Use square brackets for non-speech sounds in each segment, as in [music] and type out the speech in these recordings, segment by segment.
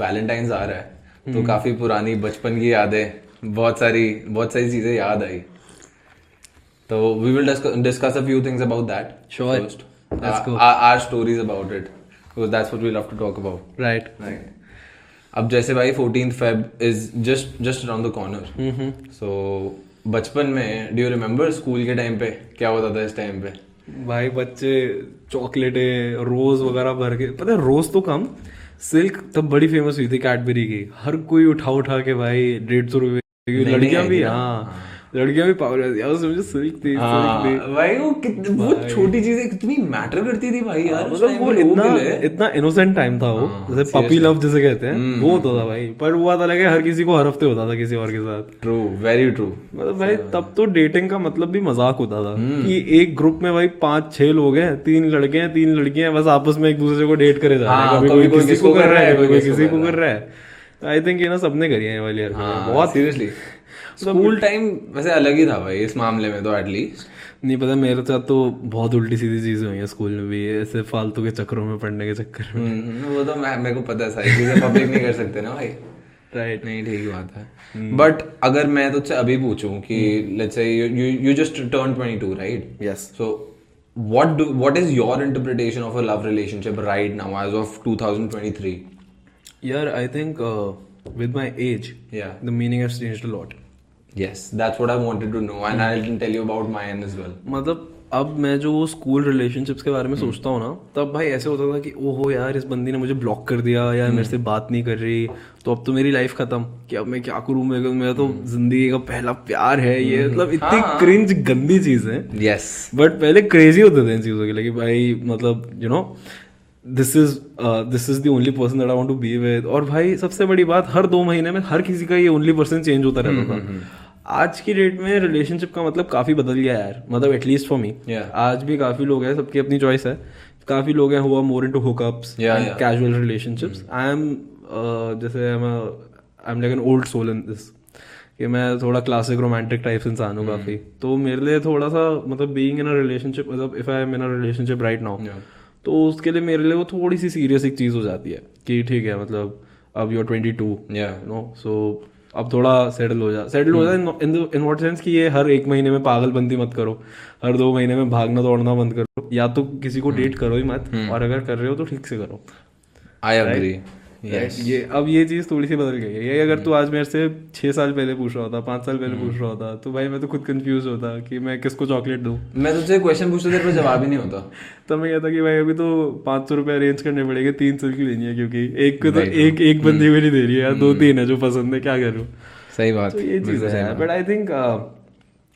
Valentine's आ रहा है तो हम्म। काफ़ी पुरानी बचपन की यादें बहुत सारी बहुत सारी चीज़ें याद आई। तो we will discuss a few things about that sure first stories about it because that's what we love to talk about right अब जैसे भाई 14th Feb is just just around the corner so बचपन में do you remember school के time पे? क्या होता था इस टाइम पे? भाई बच्चे चॉकलेटे रोज वगैरह भर के पता है रोज तो कम सिल्क तब बड़ी फ़ेमस हुई थी कैडबरी की। हर कोई उठा उठा के भाई डेढ़ सौ रुपये लड़कियाँ भी हाँ। लड़कियाँ भी पावर यार समझो सिल्क थी सिल्क थी। हाँ, भाई वो कितनी वो छोटी चीज़ें कितनी मैटर करती थी भाई यार मतलब वो इतना इतना इनोसेंट टाइम था वो जैसे पपी लव जिसे कहते हैं वो होता था भाई। पर वो आता लगे हर किसी को हर हफ़्ते होता था किसी और के साथ। ट्रू वेरी ट्रू मतलब भाई तब तो डेटिंग का मतलब भी मज़ाक होता था कि एक ग्रुप में भाई पाँच छह लोग हैं तीन लड़के हैं तीन लड़कियाँ हैं बस आपस में एक दूसरे को डेट करे जा रहे हैं। हाँ, कभी कोई किसी को कर रहा है कोई किसी को कर रहा है। आई थिंक ये ना सबने करी है वाली हरकत। हाँ, बहुत सीरियसली स्कूल टाइम वैसे अलग ही था भाई इस मामले में तो एटलीस्ट नहीं पता मेरे साथ तो बहुत उल्टी सीधी चीज़ें हुई है स्कूल में भी ऐसे फालतू के चक्करों में पढ़ने के चक्कर में। वो तो मैं मेरे को पता है सारी चीज़ें पब्लिक नहीं कर सकते ना भाई। राइट नहीं ठीक बात है। बट अगर मैं तुझसे अभी पूछूँ कि let's say you you just turn 22 right yes So, what do what is your interpretation of a love relationship right now as of 2023? यार I think with my age Yeah. The meaning has changed a lot Yes, that's what I wanted to know, and I'll tell you about mine as well. मतलब अब मैं जो वो school relationships के बारे में सोचता हूँ ना तब भाई ऐसे होता था कि ओहो यार इस बंदी ने मुझे ब्लॉक कर दिया या मेरे से बात नहीं कर रही तो अब तो मेरी लाइफ खत्म। कि अब मैं क्या करूँ? मेरा मेरा तो ज़िंदगी का पहला प्यार है ये। मतलब इतनी क्रिंज गंदी चीज़ है। Yes. बट पहले क्रेजी होते थे इन चीज़ों के लिए कि भाई मतलब you know this is this is the only person that I want to be with और भाई सबसे बड़ी बात हर दो महीने में हर किसी का ये ओनली पर्सन चेंज होता रहता था। आज की डेट में रिलेशनशिप का मतलब काफ़ी बदल गया यार। मतलब एटलीस्ट फॉर मी आज भी काफ़ी लोग हैं सबकी अपनी चॉइस है। काफ़ी लोग हैं हुआ more into hookups Yeah, yeah. Casual relationships I am जैसे I am I am like an old soul in this कि मैं थोड़ा क्लासिक रोमांटिक टाइप इंसान हूँ काफ़ी। तो मेरे लिए थोड़ा सा मतलब बीइंग इन अ रिलेशनशिप मतलब if I am in a relationship right now तो उसके लिए मेरे लिए वो थोड़ी सी सीरियस एक चीज़ हो जाती है कि ठीक है मतलब अब you are twenty two no so अब थोड़ा सेटल हो जा सेटल हो जा इन इन व्हाट सेंस कि ये हर एक महीने में पागलबंदी मत करो हर दो महीने में भागना दौड़ना बंद करो या तो किसी को डेट करो ही मत और अगर कर रहे हो तो ठीक से करो। आई agree. Yes. ये अब ये चीज़ थोड़ी सी बदल गई है। ये अगर तू आज मेरे से छह साल पहले पूछ रहा होता पाँच साल पहले पूछ रहा होता तो भाई मैं तो खुद कंफ्यूज होता कि मैं किसको चॉकलेट दूँ? मैं तुझसे क्वेश्चन पूछता तेरे पर जवाब ही नहीं होता। [laughs] तो मैं कहता कि भाई अभी तो पाँच सौ रुपए अरेंज करने पड़ेंगे तीन सिल्क लेनी है? क्योंकि एक को तो एक एक बंदी को नहीं दे रही है यार दो तीन है जो पसंद है क्या करूँ? सही बात। तो ये चीज़ है but I think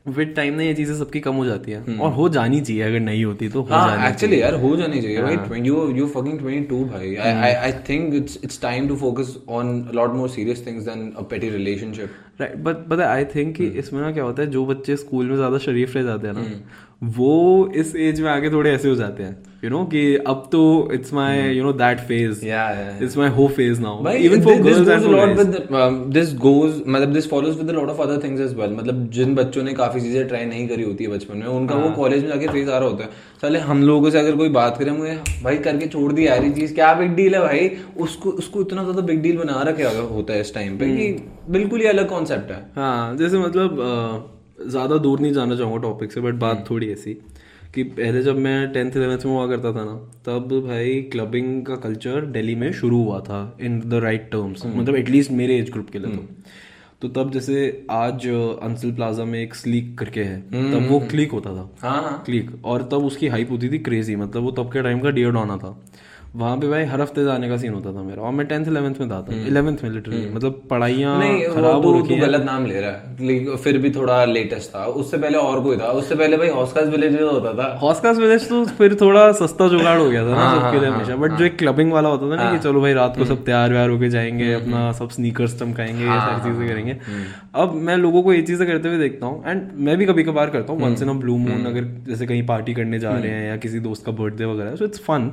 with time ना ये चीज़ें सबकी कम हो जाती है। और हो जानी चाहिए अगर नहीं होती तो हो हाँ जानी एक्चुअली यार हो जानी चाहिए भाई यू यू फकिंग 22 भाई। I I think it's it's time to focus on lot more serious things than a petty relationship right but but I think कि इसमें ना क्या होता है जो बच्चे स्कूल में ज़्यादा शरीफ रह जाते हैं ना वो इस एज में आगे थोड़े ऐसे हो जाते हैं। यू नो कि अब तो it's my you know that phase Yeah, it's my हो फ़ेज़ नाउ भाई even for this girls goes and a lot with the, um, this goes मतलब this follows with a lot of other things as well. मतलब जिन बच्चों ने काफ़ी चीज़ें try नहीं करी होती है बचपन में उनका वो कॉलेज में जाके फ़ेज़ आ रहा होता है। साले हम लोगों से अगर कोई बात करे मुझे भाई करके छोड़ दी यार ये चीज़ क्या बिग डील है भाई? उसको उसको इतना ज़्यादा बिग डील बना रखा होता है इस टाइम पे कि बिल्कुल ही अलग कॉन्सेप्ट है। हाँ जैसे मतलब ज़्यादा दूर नहीं जाना चाहूँगा टॉपिक से बट बात थोड़ी ऐसी। कि पहले जब मैं टेंथ इलेवेंथ में हुआ करता था ना तब भाई क्लबिंग का कल्चर दिल्ली में शुरू हुआ था इन द राइट टर्म्स मतलब एटलीस्ट मेरे एज ग्रुप के लिए तो। तो तब जैसे आज अंसल प्लाजा में एक स्लीक करके है तब वो क्लिक होता था। हाँ हाँ। क्लिक और तब उसकी हाइप होती थी क्रेजी मतलब वो तब के टाइम का डियर डॉना था। वहाँ पे भाई हर हफ़्ते जाने का सीन होता था मेरा। और मैं टेंथ इलेवेंथ में था इलेवेंथ में लिटरली मतलब पढ़ाइयाँ खराब तो हो तू रखी गलत नाम ले रहा है। फिर भी थोड़ा लेटेस्ट था। उससे पहले और कोई था। उससे पहले भाई हॉस्कास विलेज में होता था। हॉस्कास विलेज तो फिर थोड़ा सस्ता जुगाड़ हो गया था ना सबके लिए हमेशा। बट जो एक क्लबिंग वाला होता था ना कि चलो भाई रात को सब तैयार व्यार होके जाएँगे अपना सब स्नीकर्स चमकाएँगे ये सारी चीज़ें करेंगे। अब मैं लोगों को ये चीज़ें करते हुए देखता हूँ। एंड मैं भी कभी कभार करता हूँ। Once in a blue moon अगर जैसे कहीं पार्टी करने जा रहे हैं या किसी दोस्त का बर्थडे वगैरह सो इट्स फन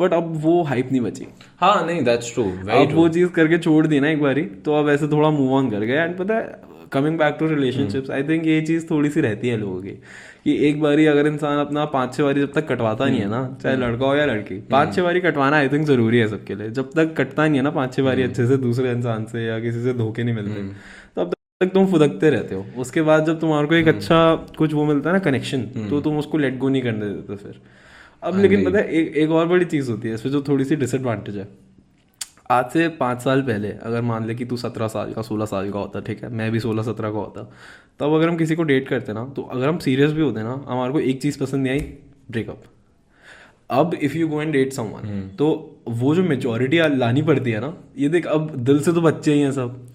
बट अब वो हाइप नहीं बची। हाँ नहीं दैट्स ट्रू अब वो चीज़ करके छोड़ दी ना एक बारी तो अब ऐसे थोड़ा मूव ऑन कर गए। एंड पता है coming back to relationships I think ये चीज़ थोड़ी सी रहती है लोगों की कि एक बारी अगर इंसान अपना पाँच छह बारी जब तक कटवाता नहीं है ना चाहे लड़का हो या लड़की पाँच छह बारी कटवाना आई थिंक ज़रूरी है सबके लिए। जब तक कटता नहीं है ना पाँच छह बारी अच्छे से दूसरे इंसान से या किसी से धोखे नहीं मिलते तब तक तुम फुदकते रहते हो। उसके बाद जब तुम्हारे को एक अच्छा कुछ वो मिलता है ना कनेक्शन तो तुम उसको लेट गो नहीं करने देते फिर। अब लेकिन पता है एक एक और बड़ी चीज़ होती है इसमें जो थोड़ी सी डिसएडवांटेज है। आज से पाँच साल पहले अगर मान ले कि तू सत्रह साल का सोलह साल का होता ठीक है मैं भी सोलह सत्रह का होता तब अगर हम किसी को डेट करते ना तो अगर हम सीरियस भी होते ना हमारे को एक चीज़ पसंद नहीं आई ब्रेकअप अब if you go and date someone तो वो जो मेचोरिटी लानी पड़ती है ना ये देख अब दिल से तो बच्चे ही हैं सब।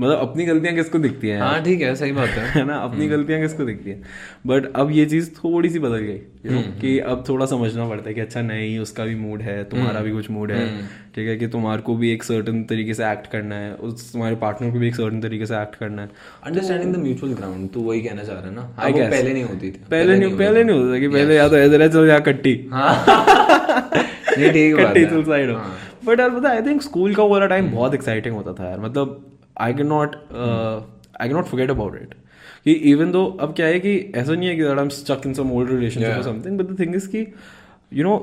मतलब अपनी गलतियाँ किसको दिखती हैं? हाँ ठीक है सही बात है। [laughs] है ना? अपनी गलतियाँ किसको दिखती हैं? बट अब ये चीज़ थोड़ी सी बदल गई you कि अब थोड़ा समझना पड़ता है कि अच्छा नहीं उसका भी मूड है तुम्हारा भी कुछ मूड है ठीक है कि तुम्हारे को भी एक सर्टन तरीके से एक्ट करना है उस तुम्हारे पार्टनर को भी एक सर्टन तरीके से एक्ट करना है। अंडरस्टैंडिंग द म्यूचुअल ग्राउंड तू वही कहना चाह रहा है ना। हाँ, वो पहले नहीं होती थी। पहले नहीं पहले नहीं होता कि पहले या तो ऐसे चल जा कट्टी। [laughs] नहीं ठीक कट्टी है। साइड हो। बट यार पता आई थिंक स्कूल का वो वाला टाइम बहुत एक्साइटिंग होता था यार। मतलब I can not I can not forget about it कि इवन दो अब क्या है कि ऐसा नहीं है कि I am stuck in some old relationship और something but the thing is कि you know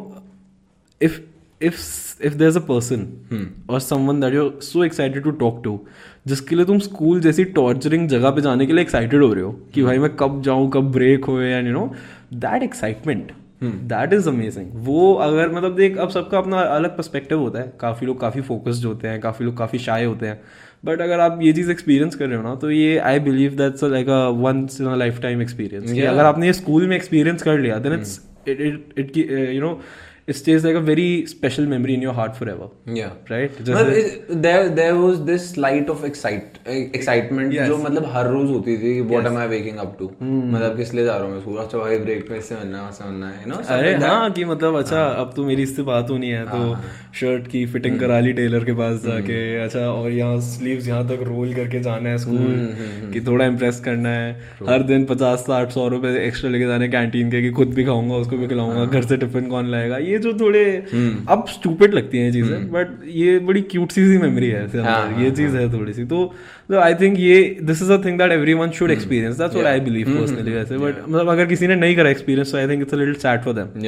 if if if there's a person or someone that you're so excited to talk to जिसके लिए तुम स्कूल जैसी टॉर्चरिंग जगह पे जाने के लिए एक्साइटेड हो रहे हो कि भाई मैं कब जाऊँ कब ब्रेक हो and you know that excitement that is amazing वो अगर मतलब देख अब सबका अपना अलग पर्सपेक्टिव होता है। काफ़ी लोग काफ़ी फोकस्ड होते हैं काफ़ी लोग काफ़ी शाय होते हैं। बट अगर आप ये चीज़ एक्सपीरियंस कर रहे हो ना तो ये I believe that's like a once in a lifetime experience अगर आपने ये स्कूल में एक्सपीरियंस कर लिया then it's it it it you know it stays like a very special memory in your heart forever. Yeah. Right? मतलब it- there there was this light of excite excitement Yes. जो मतलब हर रोज होती थी what am I waking up to? मतलब किस लिए जा रहा हूँ मैं? स्कूल अच्छा भाई ब्रेक में इससे मिलना है वहाँ है you अरे हाँ कि मतलब अच्छा अब तो मेरी इससे बात होनी है तो शर्ट की फिटिंग करा ली टेलर के पास जाके अच्छा और यहाँ स्लीव्स यहाँ तक रोल करके जाना है स्कूल कि थोड़ा इम्प्रेस करना है। हर दिन पचास साठ सौ रुपए एक्स्ट्रा लेके जाने कैंटीन के कि खुद भी खाऊँगा उसको भी खिलाऊँगा घर से टिफ़िन कौन लाएगा? ये जो थोड़े अब स्टूपिड लगती हैं चीज़ें बट ये बड़ी क्यूट सी सी मेमोरी है ऐसे अंदर। ये चीज़ है। थोड़ी सी। तो आई थिंक ये this is a thing that everyone should experience that's what I believe personally वैसे बट मतलब अगर किसी ने नहीं करा एक्सपीरियंस तो I think it's a little sad for them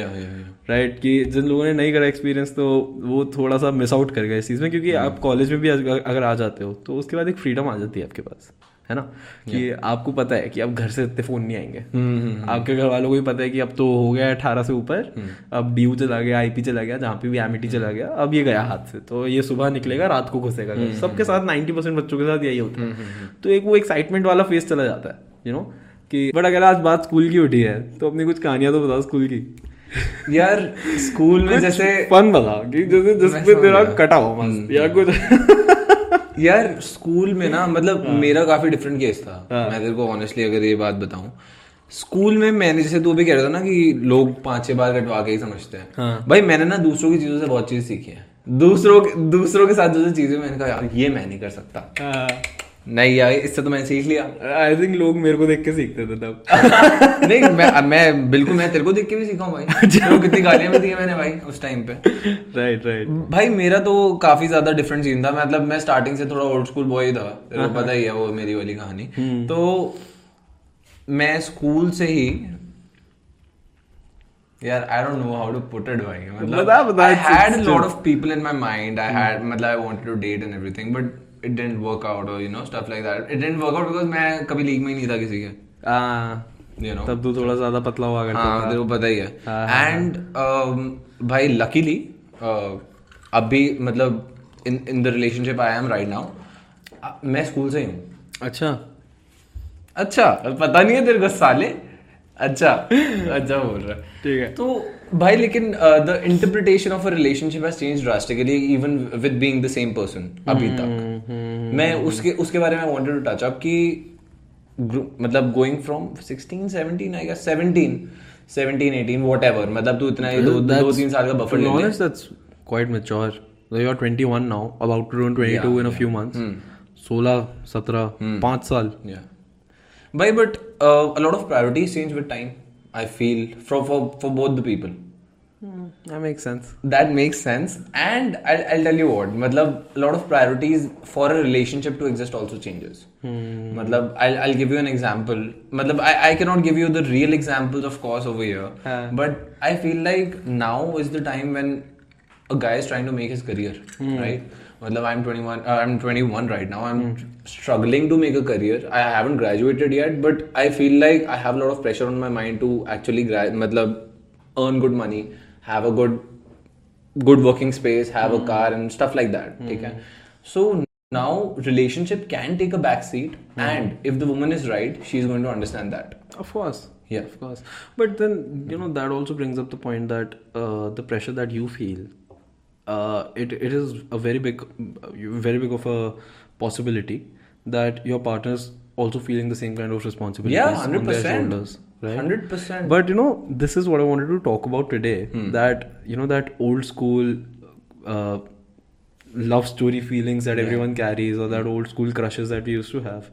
right कि जिन लोगों ने नहीं करा एक्सपीरियंस तो वो थोड़ा सा मिस आउट कर गए इस चीज़ में क्योंकि आप कॉलेज में भी अगर आ जाते हो तो उसके बाद एक फ्रीडम आ जाती है आपके पास। है ना? कि आपको पता है कि अब घर से इतने फ़ोन नहीं आएँगे। आपके घर वालों को भी पता है कि अब तो हो गया अठारह से ऊपर अब डी चला गया आईपी चला गया जहाँ पे भी एमिटी चला गया अब ये गया हाथ से। तो ये सुबह निकलेगा रात को घुसेगा सबके साथ नाइन्टी परसेंट बच्चों के साथ यही होता है। तो एक वो एक्साइटमेंट वाला फेस चला जाता है यू नो कि बट अगर आज बात स्कूल की उठी है तो अपनी कुछ कहानियाँ तो बताओ स्कूल की। यार स्कूल में जैसे फन बता कि जैसे जिसपे तेरा कटा हो मस्त या कुछ। यार स्कूल में ना मतलब मेरा काफ़ी डिफरेंट केस था। मैं तेरे को ऑनेस्टली अगर ये बात बताऊँ स्कूल में मैंने जैसे तू भी कह रहा था ना कि लोग पाँच छह बार कटवा के ही समझते हैं। भाई मैंने ना दूसरों की चीज़ों से बहुत चीज़ सीखी है। दूसरों के दूसरों के साथ जो जो चीज़ें मैंने कहा यार ये मैं नहीं कर सकता। नहीं यार इससे तो मैंने सीख लिया। आई थिंक लोग मेरे को देख के सीखते थे तब। [laughs] नहीं मैं मैं बिल्कुल मैं तेरे को देख के भी सीखा हूँ भाई। को कितनी गालियाँ भी दी है मैंने भाई उस टाइम पे। राइट राइट भाई मेरा तो काफ़ी ज़्यादा डिफरेंट सीन था। मतलब मैं स्टार्टिंग से थोड़ा ओल्ड स्कूल बॉय था। तेरे को पता ही है वो मेरी वाली कहानी। तो मैं स्कूल से ही यार I don't know how to put it भाई। मतलब I had lot of people in my mind I had मतलब I wanted to date and everything but it didn't work out और you know stuff like that it didn't work out because मैं कभी league में ही नहीं था किसी के। हाँ यू नो तब तो थोड़ा ज़्यादा पतला हुआ करता हाँ तेरे को पता ही है। एंड भाई लकीली अभी मतलब in in the relationship I am right now मैं स्कूल से ही हूँ। अच्छा। अच्छा पता नहीं है तेरे को साले। अच्छा अच्छा बोल रहा है। ठीक है। तो भाई लेकिन the interpretation of a relationship has change drastically even with being the same person अभी तक। मैं उसके उसके बारे में वांटेड टू टच अप कि मतलब going from 16 17 I guess 17 17 18 whatever मतलब तू इतना दो दो तीन साल का बफर ले ले। That's quite mature so you are 21 now about to turn 22 in a few months 16 17 5 साल। या भाई but a lot of priorities change with time I feel for for both the people that makes sense. That makes sense. And I'll, I'll tell you what matlab a lot of priorities for a relationship to exist also changes. Hmm. matlab I'll, I'll give you an example. Matlab I, I cannot give you the real examples of course over here. हाँ. but I feel like now is the time when a guy is trying to make his career Hmm. right? Matlab I'm 21 uh, I'm 21 right now. I'm struggling to make a career. I haven't graduated yet but I feel like I have a lot of pressure on my mind to actually gra- matlab earn good money have a good good working space have mm. a hmm. car and stuff like that mm. okay? So now relationship can take a back seat mm. and if the woman is right she's going to understand that. Of course. Yeah. Of course. But then you know that also brings up the point that uh, the pressure that you feel uh, it it is a very big very big of a possibility that your partner's also feeling the same kind of responsibility yeah 100% right 100% but you know this is what i wanted to talk about today Hmm. that you know that old school uh, love story feelings that everyone carries or Hmm. that old school crushes that we used to have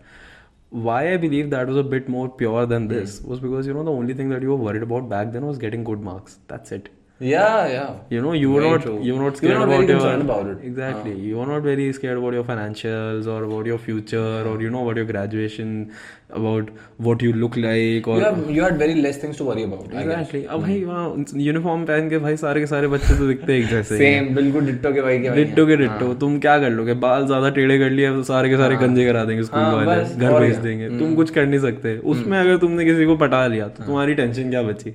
why i believe that was a bit more pure than Hmm. this was because you know the only thing that you were worried about back then was getting good marks that's it yeah yeah you know you were not true. you were not scared were not about very your about it. exactly Uh. you were not very scared about your financials or about your future or you know about your graduation about what you look like or you, have, you had very less things to worry about. Exactly अब भाई वहाँ uniform पहन के भाई सारे के सारे बच्चे तो दिखते हैं एक जैसे ही सेम बिल्कुल डिट्टो के भाई के भाई डिट्टो के डिट्टो तुम क्या कर लोगे बाल ज़्यादा टेढ़े कर लिए तो सारे के सारे गंजे करा देंगे स्कूल हाँ, वाले घर भेज? देंगे तुम कुछ कर नहीं सकते उसमें अगर तुमने किसी को पटा लिया तो तुम्हारी टेंशन क्या बची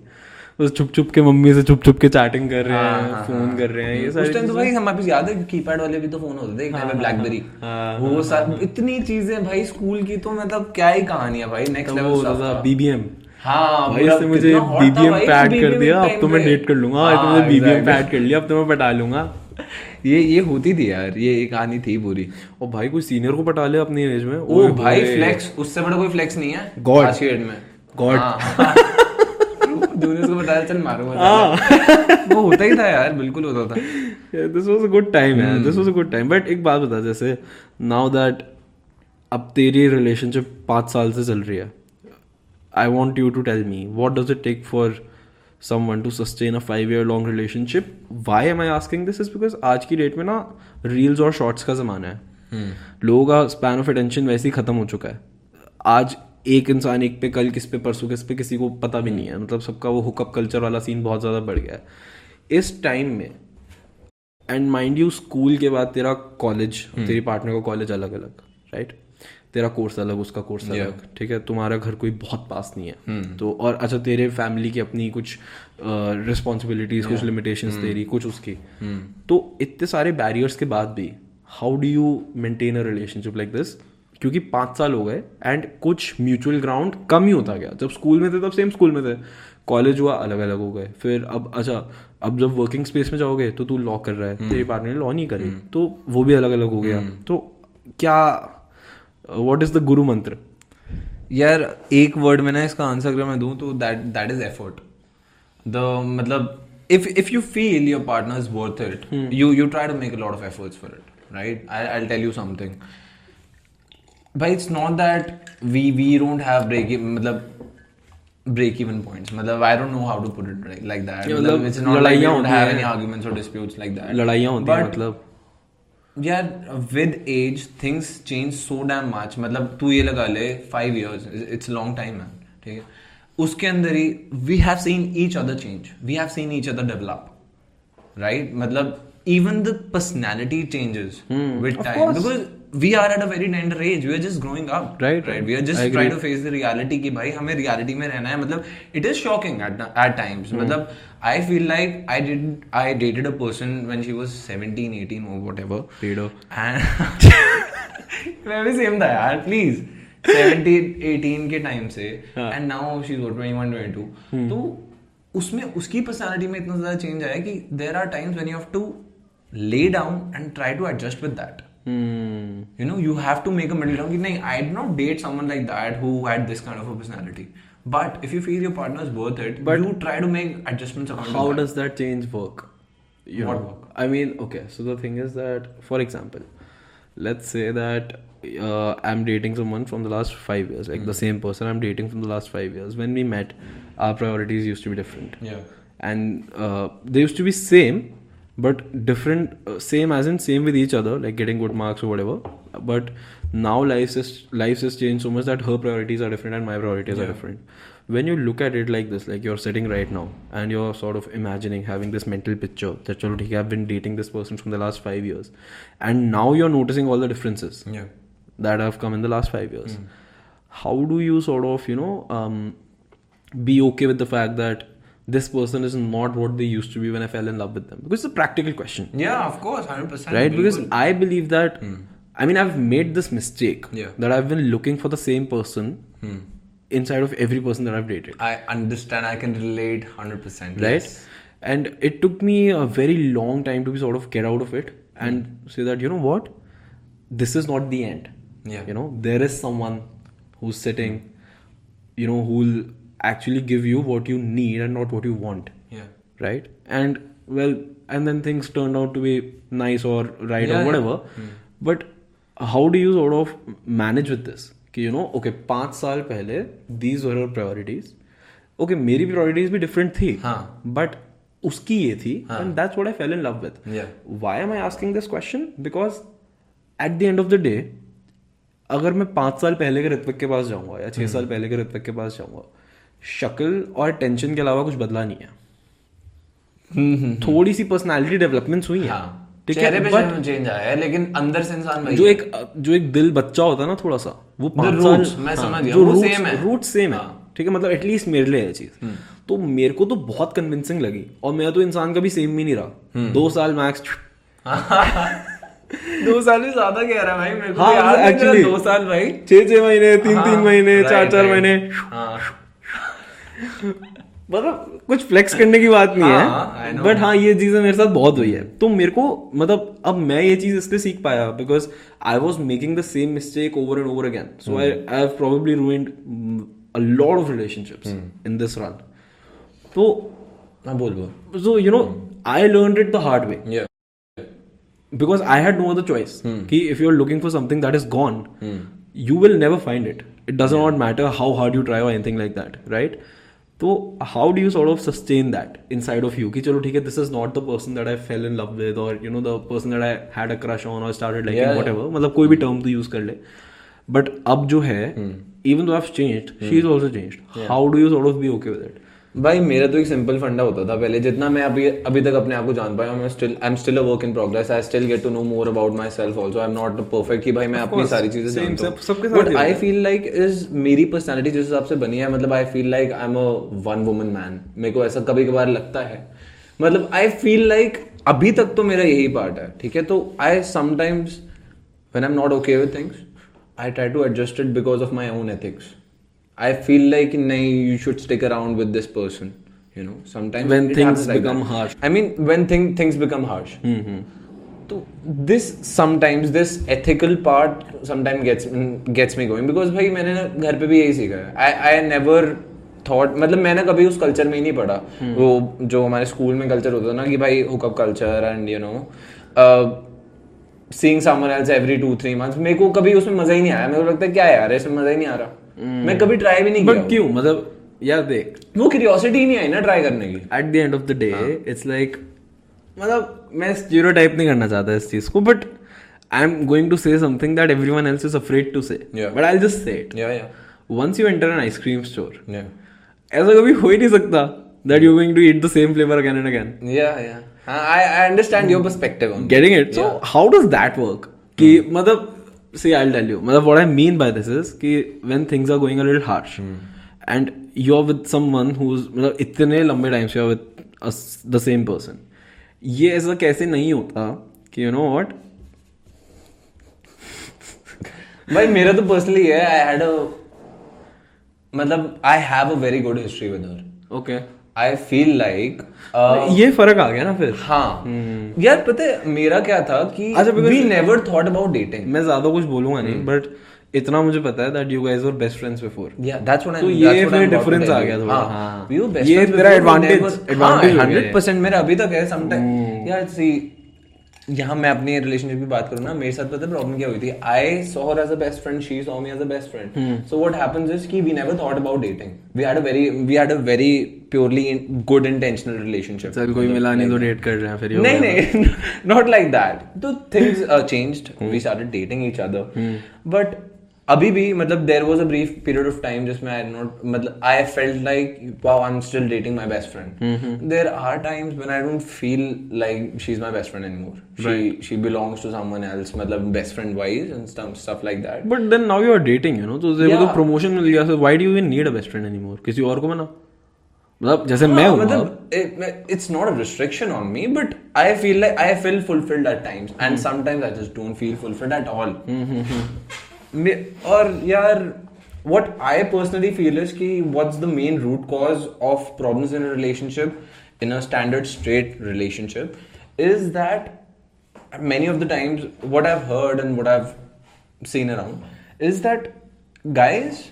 बस छुप छुप के मम्मी से छुप छुप के चैटिंग कर रहे हैं फ़ोन कर रहे हैं ये उस सारी टाइम तो भाई हमारे पास याद है कीपैड वाले भी तो फ़ोन होते थे एक टाइम में ब्लैकबेरी हाँ, वो सब इतनी चीज़ें भाई स्कूल की तो मतलब क्या ही कहानी है भाई नेक्स्ट लेवल था। बीबीएम हाँ भाई मुझे बीबीएम पैड कर दिया अब तो मैं डेट कर लूँगा हाँ, तो मुझे बीबीएम पैड कर लिया अब तो मैं पटा लूँगा। [laughs] ये ये होती थी यार ये एक कहानी थी पूरी। और भाई कोई सीनियर को पटा लिया अपनी एज में? ओ भाई फ्लेक्स उससे बड़ा कोई फ्लेक्स नहीं है में। God. [laughs] हाँ। जूनियर्स को बताया चल मारूँगा वो होता ही था यार बिल्कुल होता था। This was a good time यार this was a good time but एक बात बता जैसे नाउ दैट अब तेरी रिलेशनशिप पाँच साल से चल रही है I want you to tell me what does it take for to sustain a five year long relationship? Why am i asking this is because आज की डेट में ना रील्स और शॉर्ट्स का जमाना है। लोगों का स्पैन ऑफ़ अटेंशन वैसे ही खत्म हो चुका है। आज एक इंसान एक पे कल किस पे परसों किस पे किसी को पता भी नहीं है। मतलब सबका वो हुकअप कल्चर वाला सीन बहुत ज़्यादा बढ़ गया है। इस टाइम में एंड माइंड यू स्कूल के बाद तेरा कॉलेज तेरी पार्टनर का कॉलेज अलग अलग राइट तेरा कोर्स अलग उसका कोर्स अलग ठीक है? तुम्हारा घर कोई बहुत पास नहीं है। तो और अच्छा तेरे फैमिली की अपनी कुछ रिस्पॉन्सिबिलिटीज कुछ लिमिटेशंस तेरी कुछ उसकी। तो इतने सारे बैरियर्स के बाद भी how do you maintain a relationship like this क्योंकि पाँच साल हो गए एंड कुछ म्यूचुअल ग्राउंड कम ही होता गया। जब स्कूल में थे तब सेम स्कूल में थे। कॉलेज हुआ अलग अलग हो गए। फिर अब अच्छा अब जब वर्किंग स्पेस में जाओगे तो तू लॉ कर रहा है तेरे पार्टनर लॉ नहीं करी। तो वो भी अलग अलग हो गया। तो क्या वॉट इज़ द गुरु मंत्र यार एक वर्ड में ना इसका आंसर अगर मैं दूँ तो that that is effort the मतलब if if you feel your partner is worth it you you try to make a lot of efforts for it right I I tell you something भाई it's not that we we don't have break मतलब break even points मतलब I don't know how to put it like that it's not like you don't have any arguments और disputes like that लड़ाइयाँ होती हैं मतलब। यार with age things change so damn much मतलब तू ये लगा ले five years it's long time है ठीक है? उसके अंदर ही we have seen each other change we have seen each other develop right मतलब even the personality changes with time because course. because we are at a very tender age we are just growing up Right, right right. we are I just agree. trying to face the reality कि भाई हमें reality में रहना है मतलब it is shocking at at times मतलब I feel like I did I dated a person when she was 17 18 or whatever पेड़ो and मैं भी सेम था यार प्लीज़ 17 18 के टाइम से एंड नाउ शी इज़ 21 22 तो उसमें उसकी पर्सनालिटी में इतना ज़्यादा चेंज आया कि there are times when you have to lay down and try to adjust with Hmm. You know, you have to make a middle ground. Like, I did not date someone like that who had this kind of a personality. But if you feel your partner is worth it, but you try to make adjustments. How does that change work? What work? I mean, okay. So the thing is that, for example, let's say that uh, I'm dating someone from the last five years, like the hmm. same person I'm dating from the last five years. When we met, our priorities used to be different. Yeah. And uh, they used to be same, but different uh, same as in same with each other like getting good marks or whatever. But now life has life has changed so much that her priorities are different and my priorities are different. When you look at it like this like you're sitting right now and you're sort of imagining having this mental picture that chalo, theek i've been dating this person from the last five years. And now you're noticing all the differences Yeah. that have come in the last five years. How do you sort of you know um, be okay with the fact that this person is not what they used to be when i fell in love with them because it's a practical question Yeah, of course, hundred percent. right because i believe that hmm. i mean i've made this mistake Yeah. that i've been looking for the same person hmm. inside of every person that i've dated I understand. I can relate hundred percent. right and it took me a very long time to be sort of get out of it and hmm. say that you know what this is not the end Yeah. you know there is someone who's sitting you know who'll actually give you what you need and not what you want Yeah. right and well and then things turned out to be nice or right Yeah, or whatever. yeah. whatever but how do you sort of manage with this कि you know okay पाँच साल पहले these were her priorities okay मेरी priorities भी different थी हाँ. but उसकी ये थी and that's what I fell in love with Yeah. why am I asking this question because at the end of the day अगर मैं पाँच साल पहले के ऋत्विक के पास जाऊँगा या छह साल पहले के ऋत्विक के पास जाऊँगा शक्ल और टेंशन के अलावा कुछ बदला नहीं है। थोड़ी सी पर्सनालिटी डेवलपमेंट्स हुई है। हाँ. ठीक है? बट चेंज आया है लेकिन अंदर से इंसान वही जो एक जो एक दिल बच्चा होता है ना थोड़ा सा वो पाँच साल मैं हाँ, समझ गया, वो रूट है। रूट सेम है। हाँ। ठीक है? मतलब एटलीस्ट मेरे लिए है चीज़। तो मेरे को तो बहुत कन्विंसिंग लगी और मैं तो इंसान कभी सेम भी नहीं रहा। दो साल मैक्स [laughs] दो साल से ज़्यादा कह रहा भाई मेरे को हाँ, याद. दो साल भाई। छह छह महीने तीन तीन महीने चार चार महीने। मतलब कुछ फ्लेक्स करने की बात नहीं है। हाँ, बट हाँ ये चीज़ें मेरे साथ बहुत हुई है। तो मेरे को मतलब अब मैं ये चीज़ इसलिए सीख पाया because I was making the same mistake over and over again so I I probably ruined a lot of relationship in this run तो हाँ, बोल बोल। So you know I learn it the hard way because I had no other choice कि if you are looking for something that is gone you will never find it it does not matter how hard you try anything like that right तो how do you sort of sustain that inside of you कि चलो ठीक है this is not the person that I fell in love with और you know the person that I had a crush on और started like whatever मतलब कोई भी term तो यूज़ कर ले। बट अब जो है even though have changed she is also changed how do you sort of be okay with it भाई मेरा तो एक सिंपल फंडा होता था पहले। जितना मैं अभी अभी तक अपने आप को जान पाया मैं still I am still a work in progress I still get to know more about myself also I am not perfect कि भाई मैं अपनी course. सारी चीज़ें जानता सब- सबके साथ but I feel like is मेरी पर्सनैलिटी जिस हिसाब से बनी है मतलब I feel like I am a one woman man मेरे को ऐसा कभी कभार लगता है। मतलब आई फील लाइक अभी तक तो मेरा यही पार्ट है ठीक है? तो I sometimes when I'm not okay with things, I try to adjust it because of my own ethics. I feel like nahi, you should stick around with this person. You know, sometimes When things like become that. harsh. I mean, when thing, things become harsh. Mm-hmm. So this sometimes this ethical part sometimes gets gets me going because भाई मैंने घर पे भी यही सीखा है. I I never thought मतलब मैंने कभी उस कल्चर में ही नहीं पढ़ा hmm. वो जो हमारे स्कूल में कल्चर होता था ना कि भाई hookup culture and you know seeing someone else every two three months मेरे को कभी उसमें मज़ा ही नहीं आया मेरे को लगता है क्या यार इसमें मज़ा ही नहीं आ रहा मैं कभी ट्राई भी नहीं किया क्यों? मतलब यार देख। वो क्यूरियोसिटी ही नहीं आई ना ट्राई करने की। At the end of the day it's like मतलब मैं स्टीरियोटाइप नहीं करना चाहता इस चीज़ को but I am going to say something that everyone else is afraid to say but I just say it yeah yeah once you enter an ice cream store या ऐसा कभी हो ही नहीं सकता that you going to eat the same flavour again and again yeah yeah I I understand your perspective on getting it. so how does that work? कि मतलब see I'll tell you मतलब what I mean by this is कि when things are going a little harsh and you're with someone who's मतलब इतने लंबे time से you're with the same person ये ऐसा कैसे नहीं होता कि you know what भाई मेरा तो पर्सनली है आई हैड अ मतलब I have a very good history with her okay I feel like ये फ़र्क आ गया ना फिर? हाँ। hmm. यार पता है मेरा क्या था कि we never thought about dating मैं ज़्यादा कुछ बोलूँगा नहीं बट इतना मुझे पता है that you guys were best friends before या दैट्स व्हाट आई तो ये फिर tell आ गया थोड़ा, हाँ वी वर बेस्ट ये मेरा एडवांटेज गया 100% मेरा अभी तक है सम टाइम यार सी यहाँ मैं अपनी रिलेशनशिप की बात करूँ ना मेरे साथ पता प्रॉब्लम क्या हुई थी? I saw her as a best friend she saw me as a best friend so what happens is कि we never thought about dating we had a very we had a very purely good intentional relationship sir कोई मिला नहीं तो date कर रहे हैं फिर नहीं नहीं नॉट लाइक दैट तो things changed we started dating each other but अभी भी मतलब there was a brief period of time जिसमें आई नॉट मतलब I felt like wow I am still dating my best friend there are times when I don't feel like she is my best friend anymore she she belongs to someone else मतलब best friend wise and stuff like that but then now you are dating you know तो तेरे को तो Yeah. Promotion मिल गया so why do you even need a best friend anymore किसी और को बना मतलब जैसे मैं हूँ अब, मतलब it's not a restriction on me but I feel like I feel fulfilled at times. And sometimes I just don't feel fulfilled at all. मे- और यार what I personally feel is कि what's the main root cause of problems in a relationship in a standard straight relationship is that many of the times what I've heard and what I've seen around is that guys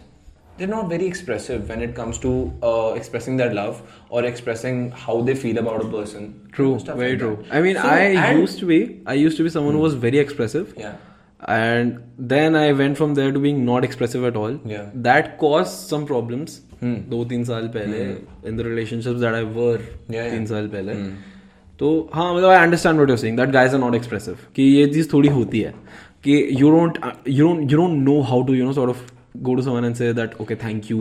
they're not very expressive when it comes to uh, expressing their love or expressing how they feel about a person. true Stuff very like true that. i mean So, i and- used to be i used to be someone who was very expressive Yeah. and then i went from there to being not expressive at all Yeah. that caused some problems दो तीन साल पहले in the relationships that i were Yeah, yeah. तीन साल पहले तो हाँ मतलब I understand what you saying that guys are not expressive कि ये चीज़ थोड़ी होती है कि you don't you don't you don't know how to you know sort of go to someone and say that okay thank you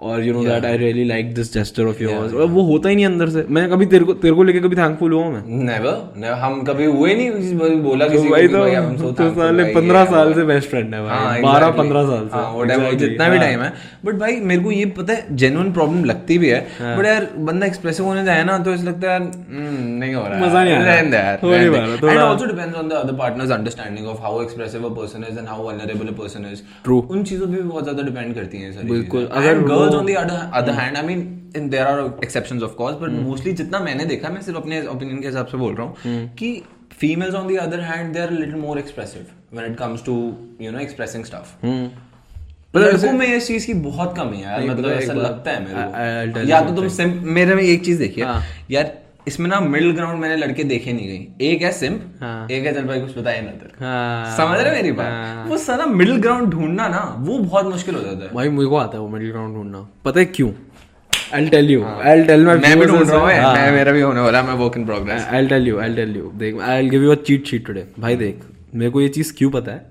or you know that I really like this gesture of yours. और वो होता ही नहीं अंदर से। मैं कभी तेरे को तेरे को लेके कभी थैंकफुल हुआ मैं? Never. Never. हम कभी हुए नहीं बोला तो किसी को भाई तो हम तो thankful साले भाई, पंद्रह ये साल से बेस्ट फ्रेंड है हाँ, भाई बारह exactly. पंद्रह साल से। हाँ, Exactly. जितना भी हाँ। टाइम है। बट भाई मेरे को ये पता है जेन्युइन प्रॉब्लम लगती भी है। बट यार बंदा एक्सप्रेसिव होने जाए ना तो ऐसा लगता है यार "हम्म, नहीं हो रहा मज़ा नहीं आ रहा। हो। नहीं पा रहा, and also depends on the other partner's understanding of how expressive a person is and how vulnerable a person is True. उन चीज़ों पे भी बहुत ज़्यादा डिपेंड करती हैं सारी बिल्कुल, अगर And the other other hand I mean in there are exceptions of course but mostly जितना मैंने देखा मैं सिर्फ़ अपने ओपिनियन के हिसाब से बोल रहा हूँ कि females on the other hand they are a little more expressive when it comes to you know expressing stuff लड़कों में इस चीज़ की बहुत कमी है यार मतलब ऐसा लगता है मेरे को या तो तुम. मेरे में एक चीज़ देखिए हाँ. यार इसमें ना मिडिल ग्राउंड मैंने लड़के देखे नहीं गई। एक है सिम्प हाँ. एक है चल भाई कुछ बताया ना तेरे हाँ, समझ रहे मेरी बात? हाँ। वो सारा मिडिल ग्राउंड ढूंढना ना वो बहुत मुश्किल हो जाता है। भाई मुझे को आता है वो मिडिल ग्राउंड ढूंढना। पता है क्यों? I tell you I tell my मैं भी ढूंढ रहा हूँ मैं मेरा भी होने वाला है मैं work in progress I tell you I tell you देख will give you a cheat sheet today भाई देख मेरे को ये चीज़ क्यों पता है?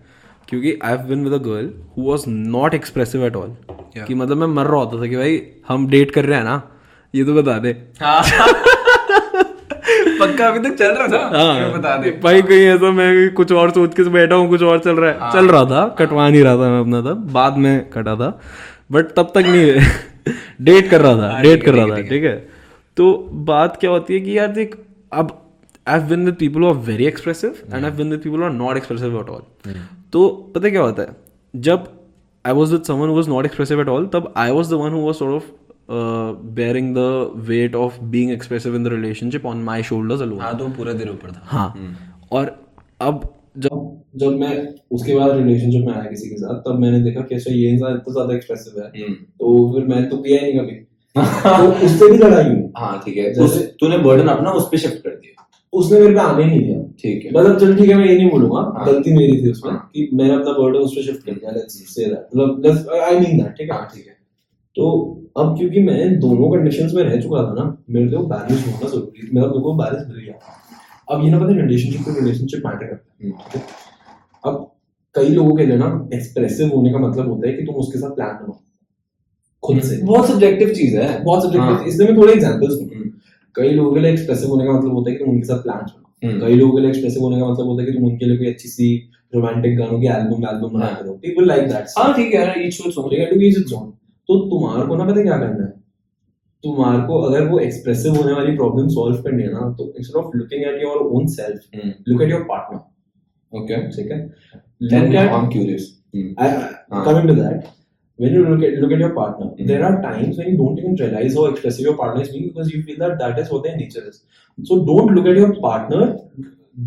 क्योंकि I have been with a girl who was not expressive at all कि मतलब मैं मर रहा होता था कि भाई हम डेट कर रहे हैं ना? ये तो बता दे। [laughs] पक्का अभी तक चल रहा था हाँ। बता दे। भाई कहीं ऐसा मैं कुछ और सोच के बैठा हूँ कुछ और चल रहा है। चल रहा था कटवा नहीं रहा था मैं अपना तब बाद में कटा था। बट तब तक नहीं [laughs] डेट कर रहा था डेट कर रहा था ठीक है। तो बात क्या होती है कि यार देख अब I been with people are very expressive and I been with people are not expressive at all तो पता क्या होता है? जब I was with someone who was not expressive at all तब I was the one who was sort of bearing the weight of being expressive in the relationship on my shoulders alone. हाँ तो पूरा दिन ऊपर था। हाँ। और अब जब जब मैं उसके बाद रिलेशनशिप में आया किसी के साथ तब मैंने देखा कि अच्छा ये इंसान इतना ज़्यादा एक्सप्रेसिव है। तो फिर मैंने तो किया ही नहीं कभी। [laughs] तो उससे भी लड़ाई हुई। हाँ ठीक है। जैसे- उस- तूने बर्डन अपना उस पे शिफ्ट कर दिया। उसने मेरे पे आने ही नहीं दिया। ठीक है। मतलब चल ठीक है मैं ये नहीं बोलूँगा। हाँ। गलती मेरी थी उसमें हाँ। कि मैंने अपना बर्डन उस पर शिफ्ट कर दिया। लेट्स से दैट मतलब आई मीन दैट ठीक है? हाँ ठीक है। तो अब क्योंकि मैं दोनों कंडीशंस में रह चुका था ना मेरे को बैलेंस होना ज़रूरी था मेरा मेरे को बैलेंस मिल गया अब ये ना पता रिलेशनशिप टू रिलेशनशिप मैटर करता है अब कई लोगों के लिए ना एक्सप्रेसिव होने का मतलब होता है कि तुम उसके साथ प्लान बनाओ खुद से। बहुत सब्जेक्टिव चीज़ है बहुत हाँ। सब्जेक्टिव इसमें मैं थोड़े एग्जांपल्स हम्म। कई लोगों के लिए एक्सप्रेसिव होने का मतलब होता है कि तुम उनके साथ प्लान बनाओ। हम्म। कई लोगों के लिए एक्सप्रेसिव होने का मतलब होता है कि तुम उनके लिए कोई अच्छी सी रोमांटिक गानों की एल्बम एल्बम बना के दो। पीपल लाइक दैट हाँ ठीक है ईच टू है ईच इट्स ओन तो तुम्हारे को ना पता क्या करना है तुम्हारे को अगर वो एक्सप्रेसिव होने वाली प्रॉब्लम सॉल्व करनी है ना तो instead of looking at your own self look at your partner okay ठीक है then look at I'm curious I, I, coming when you look at look at your partner, Mhm. there are times when you don't even realize how expressive your partner is being because you feel that that is what their nature is. So don't look at your partner.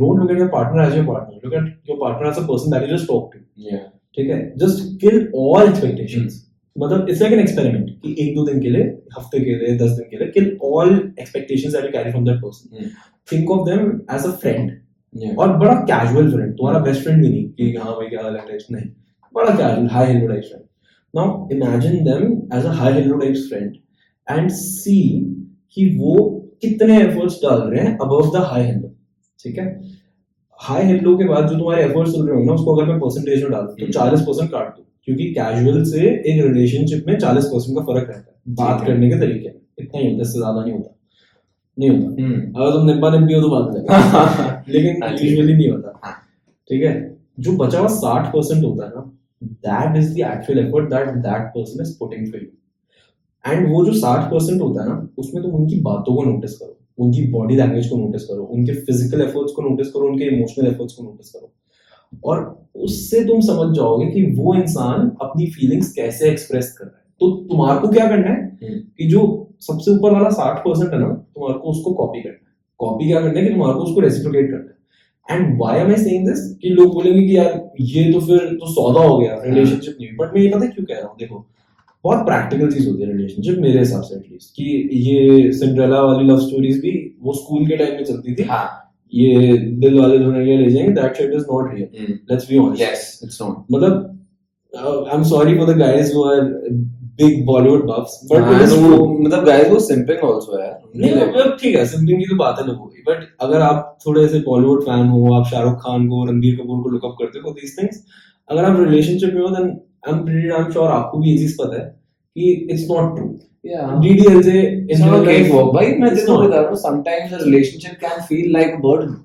Don't look at your partner as your partner. Look at your partner as a person that you just talk to. yeah ठीक है just kill all expectations मतलब it's like an experiment कि एक दो दिन के लिए हफ़्ते के लिए दस दिन के लिए kill all expectations that you carry from that person Hmm. Think of them as a friend और बड़ा कैजुअल फ्रेंड तुम्हारा बेस्ट फ्रेंड भी नहीं कि हाँ भाई क्या हाल है टाइप्स नहीं. बड़ा casual hi hello types friend now imagine them as a hi hello types friend and see कि वो कितने एफर्ट्स डाल रहे हैं अबव द हाई हेलो ठीक है? हाई हेलो के बाद जो तुम्हारे एफर्ट्स चल रहे होंगे ना उसको अगर मैं परसेंटेज में डाल दूँ तो चालीस परसेंट काट दूँ। क्योंकि कैजुअल से एक रिलेशनशिप में चालीस परसेंट का फ़र्क रहता है। बात करने के तरीके में इतना ही होता है इससे ज़्यादा नहीं होता। नहीं होता। हम्म। अगर तुम निब्बा निब्बी हो तो बात है। [laughs] लेकिन ठीक है। नहीं होता। हाँ। ठीक है? जो बचा हुआ साठ परसेंट होता है ना that is the actual effort that that person is putting for you and वो जो साठ परसेंट होता है ना उसमें तुम उनकी बातों को नोटिस करो। उनकी बॉडी लैंग्वेज को नोटिस करो। उनके फ़िज़िकल एफर्ट्स को नोटिस करो। उनके इमोशनल एफर्ट्स को नोटिस करो। और उससे तुम समझ जाओगे कि वो इंसान अपनी फीलिंग्स कैसे एक्सप्रेस कर रहा है। तो तुम्हारे को क्या करना है हम्म। कि जो सबसे ऊपर वाला साठ परसेंट है ना तुम्हारे को उसको कॉपी करना है। कॉपी क्या करना है कि तुम्हारे को उसको रेसिप्रोकेट करना है। And why am I saying this कि लोग बोलेंगे कि यार ये तो फिर तो सौदा हो गया रिलेशनशिप नहीं बट मैं ये पता क्यों कह रहा हूँ? देखो बहुत प्रैक्टिकल चीज़ होती है रिलेशनशिप मेरे हिसाब से एटलीस्ट कि ये सिंड्रेला वाली लव स्टोरीज भी वो स्कूल के टाइम में चलती थी। हाँ। ये दिल वाले दुल्हनिया ले जाएँगे that shit is not real let's be honest yes it's not. मतलब I am sorry for the guys who are big Bollywood buffs but मतलब guys वो simping also है. नहीं मतलब ठीक है सिंपलिंग की तो बात है लोगों की बट अगर आप थोड़े से बॉलीवुड फ़ैन हो आप शाहरुख खान को रणबीर कपूर को लुकअप करते हो दीज थिंग्स अगर आप रिलेशनशिप में हो then I am pretty damn sure आपको भी ये चीज़ पता है कि इट्स नॉट ट्रू डीडीएल से It's not a cakewalk, भाई मैं तेरे को बता रहा हूँ sometimes a relationship can feel like a burden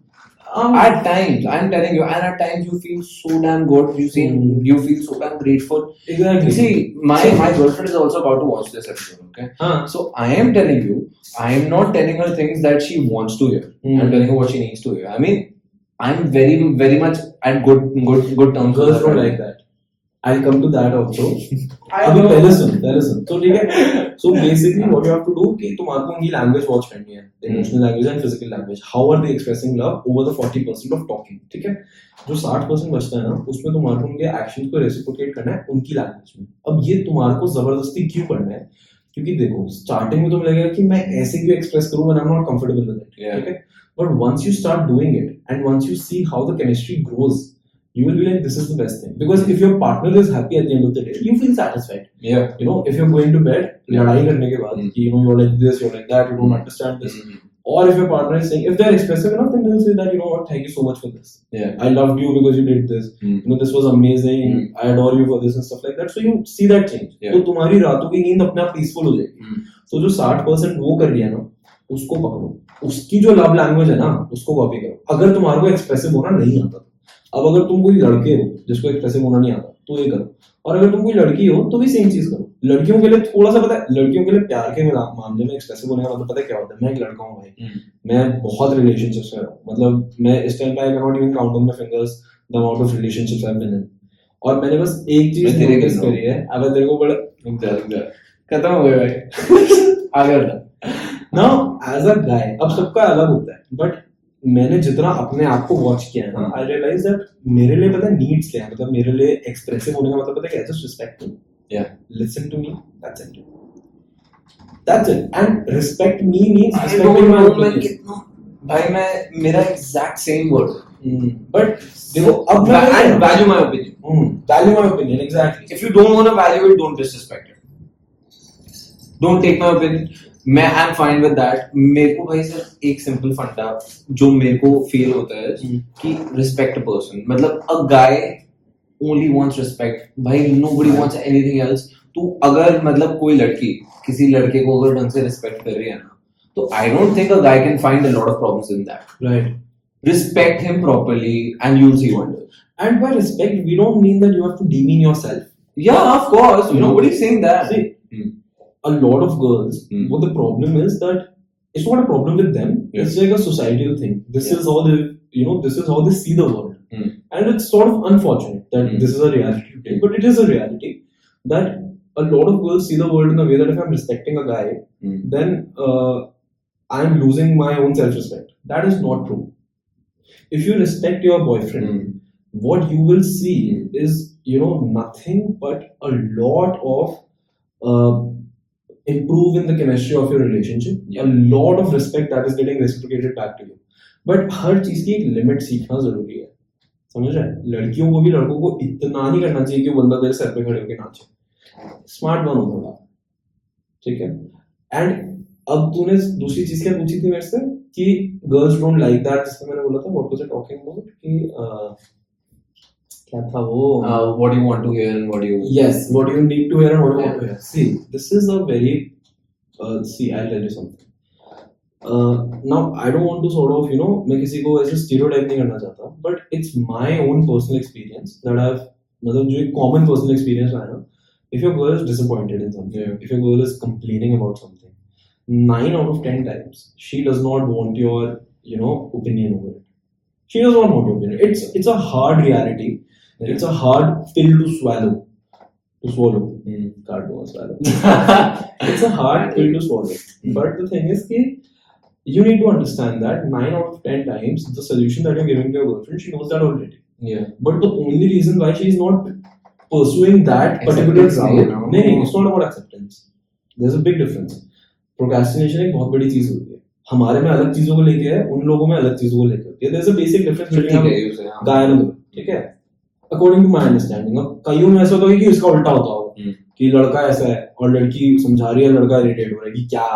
Um, at times I'm telling you and at times you feel so damn good you see Hmm. you feel so damn grateful Exactly. see my my girlfriend is also about to watch this episode okay हाँ so I am telling you I am not telling her things that she wants to hear Hmm. I'm telling her what she needs to hear I mean I'm very very much at good good good terms her don't like that I come to that also अभी पहले सुन पहले सुन। तो ठीक है। So basically what you have to do कि तुम्हारे को उनकी लैंग्वेज वॉच करनी है। Emotional language and physical language how are they expressing love over the 40% of talking ठीक है? जो 60% बचता है ना उसमें तुम्हारे को उनके एक्शंस को रेसिप्रोकेट करना है उनकी लैंग्वेज में। अब ये तुम्हारे को ज़बरदस्ती क्यों करना है? क्योंकि देखो स्टार्टिंग में तुम्हें लगेगा कि मैं ऐसे क्यों एक्सप्रेस करूँ when I am not comfortable with it ठीक है? But once you start doing it and once you see how the chemistry grows you will be like this is the best thing because if your partner is happy at the end of the day you feel satisfied yeah you know if you're going to bed लड़ाई करने के बाद Hmm. you know you're like this you're like that you don't understand this Mhm. or if your partner is saying if they're expressive enough then they'll say that you know what thank you so much for this yeah I loved you because you did this Hmm. you know this was amazing Hmm. I adore you for this and stuff like that so you see that change Yeah. तो तुम्हारी रातों की नींद अपने आप peaceful हो जाएगी Hmm. तो जो साठ परसेंट वो कर रही है ना उसको पकड़ो उसकी जो लव लैंग्वेज है ना उसको कॉपी करो अगर तुम्हारे को एक्सप्रेसिव होना नहीं आता तो। अब अगर तुम कोई लड़के हो जिसको एक्सप्रेसिव होना नहीं आता तो ये करो। और अगर तुम कोई लड़की हो तो भी सेम चीज़ करो। लड़कियों के लिए थोड़ा सा पता है लड़कियों के लिए प्यार के मामले में एक्सप्रेसिव होने का मतलब पता है क्या होता है? मैं एक लड़का हूँ भाई। Hmm. मैं बहुत रिलेशनशिप्स में हूँ मतलब मैं इस टाइम पे I not even count on my fingers the amount of relationships I have been in और मैंने बस एक चीज़ तेरे नोटिस गिन करी है। अब तेरे को बड़ा रुक जा रुक जा खत्म हो गया भाई। [laughs] आगे बढ़ा। नाउ एज अ गाय अब सबका अलग होता है। बट मैंने जितना अपने आप को वॉच किया है ना। आई रियलाइज़ दैट मेरे लिए पता नीड्स क्या है मतलब मेरे लिए एक्सप्रेसिव होने का मतलब पता है क्या है? Just respect me Yeah. Listen to me that's it that's it and respect me means respecting my opinion कितना भाई मैं मेरा एग्जैक्ट सेम वर्ड बट देखो अब मैं and value my opinion. Value my opinion exactly if you don't want to value it don't disrespect it. Don't take my opinion. मैं I am fine with that मेरे को भाई सिर्फ़ एक simple फंडा जो मेरे को फील होता है हम्म। कि रिस्पेक्ट पर्सन मतलब a guy only wants respect भाई नोबडी वांट्स एनीथिंग एल्स तू अगर मतलब कोई लड़की किसी लड़के को अगर ढंग से रिस्पेक्ट कर रही है ना तो I don't think a guy can find a lot of problems in that right respect him properly and you'll see wonders And by respect, we don't mean that you have to demean yourself. yeah of course. Nobody's saying that. See, Hmm. A lot of girls, Hmm. what the problem is that it's not a problem with them. Yes. It's like a societal thing. This Yeah. is how they, you know, this is how they see the world. Hmm. And it's sort of unfortunate that Hmm. this is a reality today, but it is a reality that a lot of girls see the world in a way that if I'm respecting a guy, Hmm. then uh, I'm losing my own self-respect. That is not true. If you respect your boyfriend, Hmm. what you will see Hmm. is you know nothing but a lot of uh, improve in the chemistry of your relationship. Yeah. a lot of respect that is getting reciprocated back to you. But हर चीज़ की एक limit सीखना ज़रूरी है। समझ रहे लड़कियों को भी लड़कों को इतना नहीं करना चाहिए कि बंदा तेरे सर पे खड़े होकर नाचे। स्मार्ट बनो थोड़ा। ठीक है? एंड अब तूने दूसरी चीज़ क्या पूछी थी मेरे से? कि गर्ल्स डोंट लाइक दैट जिसमें मैंने बोला था what was I talking about कि क्या था वो? What you want to hear and what you yes what you need to hear and what you want to hear see this is a very see I tell you something now I don't want to sort of you know मैं किसी को ऐसे stereotype नहीं करना चाहता but it's my own personal experience that I मतलब जो एक कॉमन पर्सनल एक्सपीरियंस रहा है ना if your girl is disappointed in something if your girl is complaining about something nine out of ten times she does not want your you know opinion over She does not want to be. It's it's a hard reality. It's a hard pill to swallow. To swallow. Hmm. Can't do swallow. it's a hard pill to swallow. But the thing is, ki, you need to understand that nine out of ten times the solution that you're giving to your girlfriend, she knows that already. Yeah. But the only reason why she's not pursuing that particular route, है नहीं, वो- it's not about acceptance. There's a big difference. Procrastination एक बहुत बड़ी चीज़ होती है हमारे में अलग चीज़ों को लेके है उन लोगों में अलग चीज़ों को लेके होती है a है हाँ गाय और ठीक है अकॉर्डिंग टू माई अंडरस्टैंडिंग अब कईयों में ऐसा होता है कि इसका उल्टा होता हो हम्म। कि लड़का ऐसा है और लड़की समझा रही है लड़का इरिटेट हो रहा है कि क्या?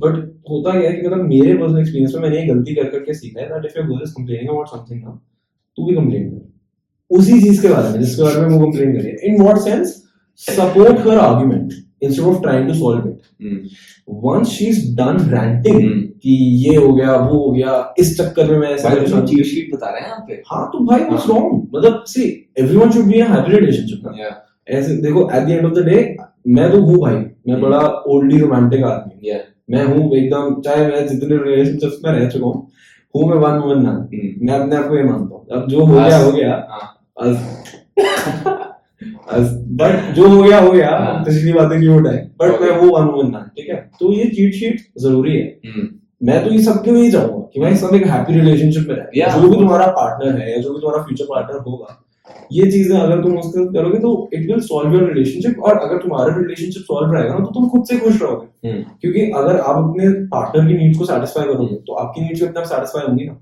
बट होता क्या है कि मतलब मेरे पर्सनल एक्सपीरियंस में मैंने ये गलती कर करके सीखा है that if your girl is complaining about something ना तू भी कंप्लेन कर। उसी चीज़ के बारे में जिसके बारे में वो कंप्लेन कर रही है। In what sense support her argument of trying to solve it hmm, once she is done ranting hmm. कि ये हो गया वो हो गया इस चक्कर में मैं ऐसा परेशान तो चीट शीट बता रहे हैं यहाँ पे। हाँ तो भाई व्हाट्स रॉन्ग मतलब see everyone should be a happy relationship ना। ऐसे देखो at the end of the day मैं तो हूँ भाई। मैं बड़ा ओल्डली रोमांटिक आदमी Yeah. मैं हूँ एकदम चाहे मैं जितने रिलेशनशिप्स में रह चुका हूँ हूँ मैं वन वुमन मैन हम्म। मैं अपने आप को ये मानता हूँ। अब जो हो गया हो गया। हाँ। [laughs] बट जो हो गया हो गया। हाँ। पिछली बातें क्यों उठाए? बट. मैं वो वन वुमन मैन ठीक है? तो ये चीट शीट ज़रूरी है। हम्म, मैं तो ये सबके लिए चाहूँगा कि भाई सब एक हैप्पी रिलेशनशिप में रहे? जो भी तुम्हारा पार्टनर है या जो भी तुम्हारा फ्यूचर पार्टनर होगा ये चीज़ें अगर तुम उसके करोगे तो it will solve your relationship और अगर तुम्हारा रिलेशनशिप सॉल्व रहेगा ना तो तुम खुद से खुश रहोगे। हम्म, क्योंकि अगर आप अपने पार्टनर की नीड्स को सेटिस्फाई करोगे तो आपकी नीड्स आप सेटिस्फाई होंगी ना।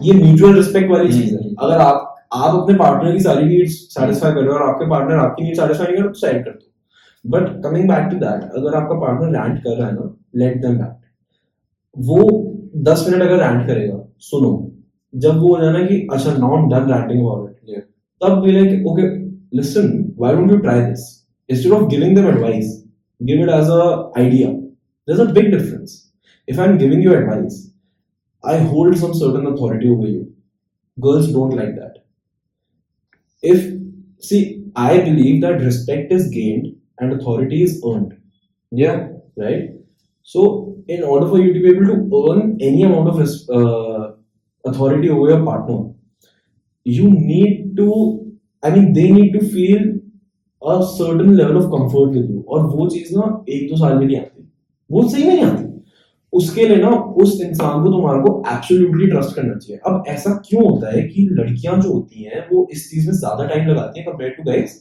ये म्यूचुअल रिस्पेक्ट वाली चीज़ है। हम्म। अगर आप आप अपने पार्टनर की सारी नीड्स सेटिस्फाई कर रहे हो और आपके पार्टनर आपकी नीड सेटिस्फाई नहीं कर रहे तो साइड कर दो। But coming back to that अगर आपका पार्टनर रैंट कर रहा है ना लेट देम रैंट वो दस मिनट अगर रैंट करेगा सुनो जब वो हो जाना कि अच्छा now I done ranting about it तब भी like okay listen why don't you try this instead of giving them advice give it as a idea there is a big difference if I am giving you advice I hold some certain authority over you girls don't like that if see i believe that respect is gained and authority is earned Yeah. right so in order for you to be able to earn any amount of res- uh, authority over your partner you need to i mean they need to feel a certain level of comfort with you और वो चीज ना एक दो साल में नहीं आती वो सही में नहीं आती उसके लिए ना उस इंसान को तुम्हारे को एब्सोल्युटली ट्रस्ट करना चाहिए। अब ऐसा क्यों होता है कि लड़कियाँ जो होती हैं वो इस चीज़ में ज़्यादा टाइम लगाती हैं कंपेयर टू गाइस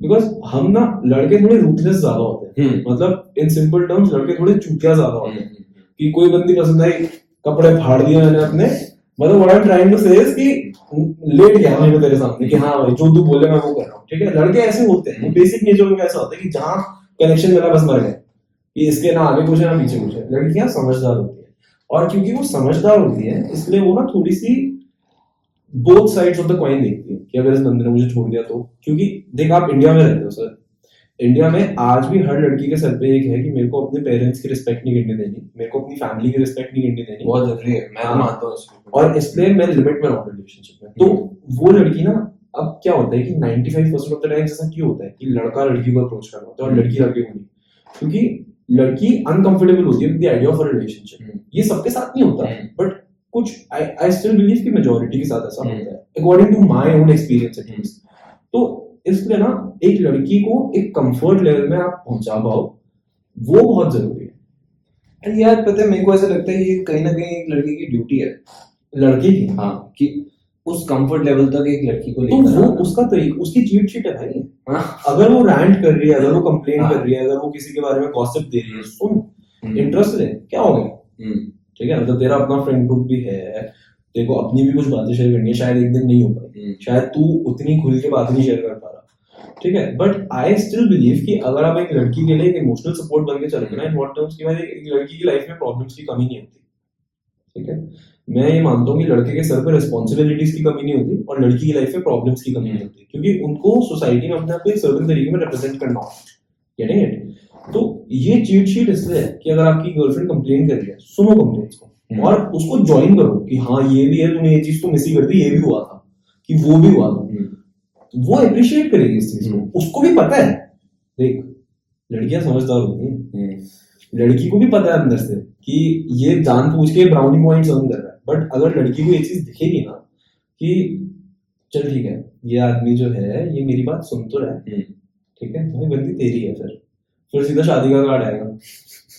बिकॉज़ हम ना लड़के थोड़े रूथलेस ज़्यादा होते हैं। हम्म, मतलब इन सिंपल टर्म्स लड़के थोड़े चूतिया ज़्यादा होते हैं। हम्म, कि कोई बंदी पसंद आई कपड़े फाड़ दिए मैंने अपने। मतलब what I am trying to say is कि लेट गया को तेरे सामने कि हाँ भाई जो तू बोले मैं वो कर रहा हूँ। ठीक है? लड़के ऐसे होते हैं बेसिक नेचर में ऐसा होता है कि जहाँ कनेक्शन मिला बस मर गए कि इसके ना आगे पूछे ना पीछे पूछे लड़कियाँ समझदार होती है। और क्योंकि वो समझदार होती है इसलिए वो ना थोड़ी सी both sides of the coin देखती है कि अगर इस बंदे ने मुझे छोड़ दिया तो। क्योंकि देख आप इंडिया में रहते हो सर इंडिया में आज भी हर लड़की के सर पे एक है कि मेरे को अपने पेरेंट्स की रिस्पेक्ट नहीं करने देनी मेरे को अपनी फैमिली की रिस्पेक्ट नहीं करने देनी। बहुत ज़रूरी है मैं तो हाँ। मानता हूँ और इसलिए मैं लिमिट में रहूँ रिलेशनशिप में। तो वो लड़की ना अब क्या होता है कि 95% परसेंट ऑफ़ द टाइम ऐसा क्यों होता है कि लड़का लड़की को अप्रोच कर रहा होता है और लड़की लड़के को नहीं? क्योंकि लड़की अनकंफर्टेबल होती है with the idea of a relationship hmm. ये सबके साथ नहीं होता हम्म। बट कुछ आई आई स्टिल बिलीव कि मेजोरिटी के साथ ऐसा हम्म। होता है according to my own experience at hmm. Least तो इसलिए ना एक लड़की को एक कंफर्ट लेवल में आप पहुँचा पाओ वो बहुत ज़रूरी है एंड यार पता है मेरे को ऐसा लगता है ये कहीं ना कहीं एक लड़की की ड्यूटी है लड़की की हाँ कि उस कंफर्ट लेवल तक एक लड़की को तो लेकर वो उसका तरीका उसकी चीट शीट है भाई। हाँ। अगर वो रैंट कर रही है अगर वो कंप्लेन हाँ। कर रही है अगर वो किसी के बारे में गॉसिप दे रही है सुन। हम्म, इंटरेस्ट है क्या हो गया? हम्म, ठीक है मतलब तेरा अपना फ्रेंड ग्रुप भी है को अपनी भी कुछ बातें शेयर करनी है शायद एक दिन नहीं हो पाई। हम्म। शायद तू उतनी खुल के बात नहीं शेयर कर पा रहा। ठीक है बट आई स्टिल बिलीव कि अगर आप एक लड़की के लिए एक इमोशनल सपोर्ट बन के चलोगे ना इन वॉट टर्म्स की एक लड़की की लाइफ में प्रॉब्लम्स की कमी नहीं होती। ठीक है? मैं ये मानता हूँ कि लड़के के सर पर रिस्पॉन्सिबिलिटीज की कमी नहीं होती और लड़की की लाइफ में प्रॉब्लम्स की कमी नहीं होती क्योंकि उनको सोसाइटी में अपने आप को एक सर्टन तरीके में रिप्रेजेंट करना होता इट तो ये चीट शीट इसलिए है कि अगर आपकी गर्लफ्रेंड कंप्लेन कर रही है सुनो कंप्लेन को हम्म। और उसको ज्वाइन करो कि हाँ ये भी है तूने ये चीज़ तो मिस ही कर दी ये भी हुआ था कि वो भी हुआ था हम्म। वो अप्रिशिएट करेगी इस चीज़ हम्म। को उसको भी पता है देख लड़कियाँ समझदार होती हैं हम्म। लड़की को भी पता है अंदर से कि ये जान पूछ के ब्राउनी पॉइंट अर्न कर रहा है बट अगर लड़की को ये चीज़ दिखेगी ना कि चल ठीक है ये आदमी जो है ये मेरी बात सुन तो रहा है। हम्म। ठीक है? भाई गलती तेरी है फिर। फिर सीधा शादी का कार्ड आएगा।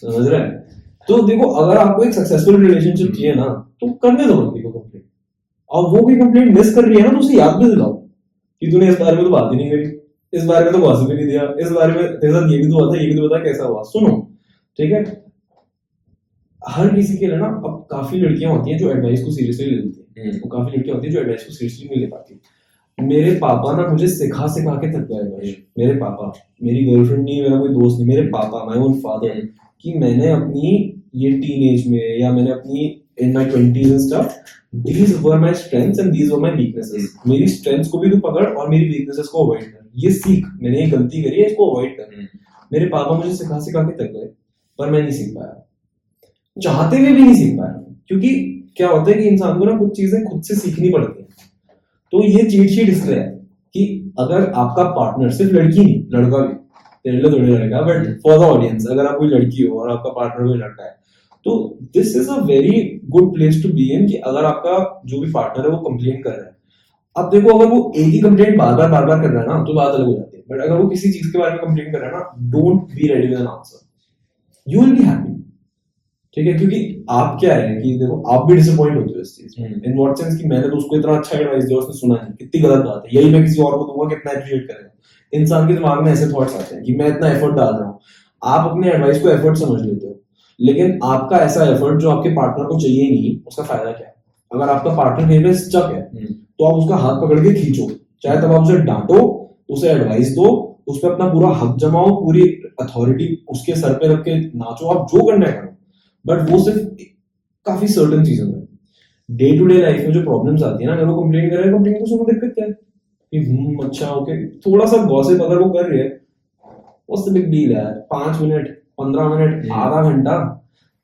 समझ रहा है? तो देखो अगर आपको एक सक्सेसफुल रिलेशनशिप चाहिए ना तो करने दो लड़की को कंप्लेंट और वो भी कंप्लेंट मिस कर रही है ना तो उसे याद भी दिलाओ कि तूने इस बारे में तो बात ही नहीं करी। इस बारे में तो गॉसिप भी नहीं दिया। इस बारे में तेरे साथ ये भी तो हुआ था ये भी तो बता कैसा हुआ। सुनो ठीक है? हर किसी के लिए ना अब काफ़ी लड़कियाँ होती हैं जो एडवाइस को सीरियसली लेती हैं। हम्म। वो काफ़ी लड़कियाँ होती हैं जो एडवाइस को सीरियसली नहीं ले पाती मेरे पापा ना मुझे सिखा सिखा के थक गए भाई मेरे पापा मेरी गर्लफ्रेंड नहीं मेरा कोई दोस्त नहीं मेरे पापा माय ओन फादर कि मैंने अपनी ये टीन एज में या मैंने अपनी in my twenties and stuff these were my strengths and these were my weaknesses मेरी स्ट्रेंथ्स को भी तू पकड़ और मेरी वीकनेसेस को अवॉइड कर। ये सीख। मैंने ये गलती करी है इसको अवॉइड कर। हम्म। मेरे पापा मुझे सिखा सिखा के थक गए पर मैं नहीं सीख पाया। चाहते हुए भी नहीं सीख पाया क्योंकि क्या होता है कि इंसान को ना कुछ चीज़ें खुद से सीखनी पड़ती हैं। तो ये चीट शीट इसलिए है कि अगर आपका पार्टनर सिर्फ़ लड़की नहीं, लड़का भी थोड़ी लड़का बट फॉर द ऑडियंस अगर आप कोई लड़की हो और आपका पार्टनर कोई लड़का है तो this is a very good place to be in कि अगर आपका जो भी पार्टनर है वो कंप्लेन कर रहा है। अब देखो, अगर वो एक ही कंप्लेंट बार बार बार बार कर रहा है ना तो बात अलग हो जाती है। बट अगर वो किसी चीज़ के बारे में कंप्लेन कर रहा है ना don't be ready with an answer you will be happy ठीक है? क्योंकि आप क्या है कि देखो आप भी डिसअपॉइंट होते हो इस चीज़। इन व्हाट सेंस कि मैंने तो उसको इतना अच्छा एडवाइस दिया उसने सुना नहीं। कितनी गलत बात है। यही मैं किसी और को दूँगा कितना अप्रिशिएट करेगा इंसान के दिमाग में ऐसे थॉट्स आते हैं कि मैं इतना एफर्ट डाल रहा हूँ। आप अपने एडवाइस को एफर्ट समझ लेते हो। लेकिन आपका ऐसा एफर्ट जो आपके पार्टनर को चाहिए नहीं उसका फ़ायदा क्या है? अगर आपका पार्टनर कहीं पे स्टक है हम्म। तो आप उसका हाथ पकड़ के खींचो। चाहे तब आप उसे डांटो उसे एडवाइस दो उस पर अपना पूरा हक जमाओ पूरी अथॉरिटी उसके सर पे रख के नाचो। आप जो करना है करो। बट वो सिर्फ़ काफ़ी सर्टन चीज़ों में डे टू डे लाइफ में जो प्रॉब्लम्स आती है ना अगर वो कंप्लेन कर रहे हैं कंप्लेन को सुनो दिक्कत क्या है कि हम्म अच्छा ओके थोड़ा सा गॉसिप अगर वो कर रही है big deal है पाँच मिनट पंद्रह मिनट हम्म। आधा घंटा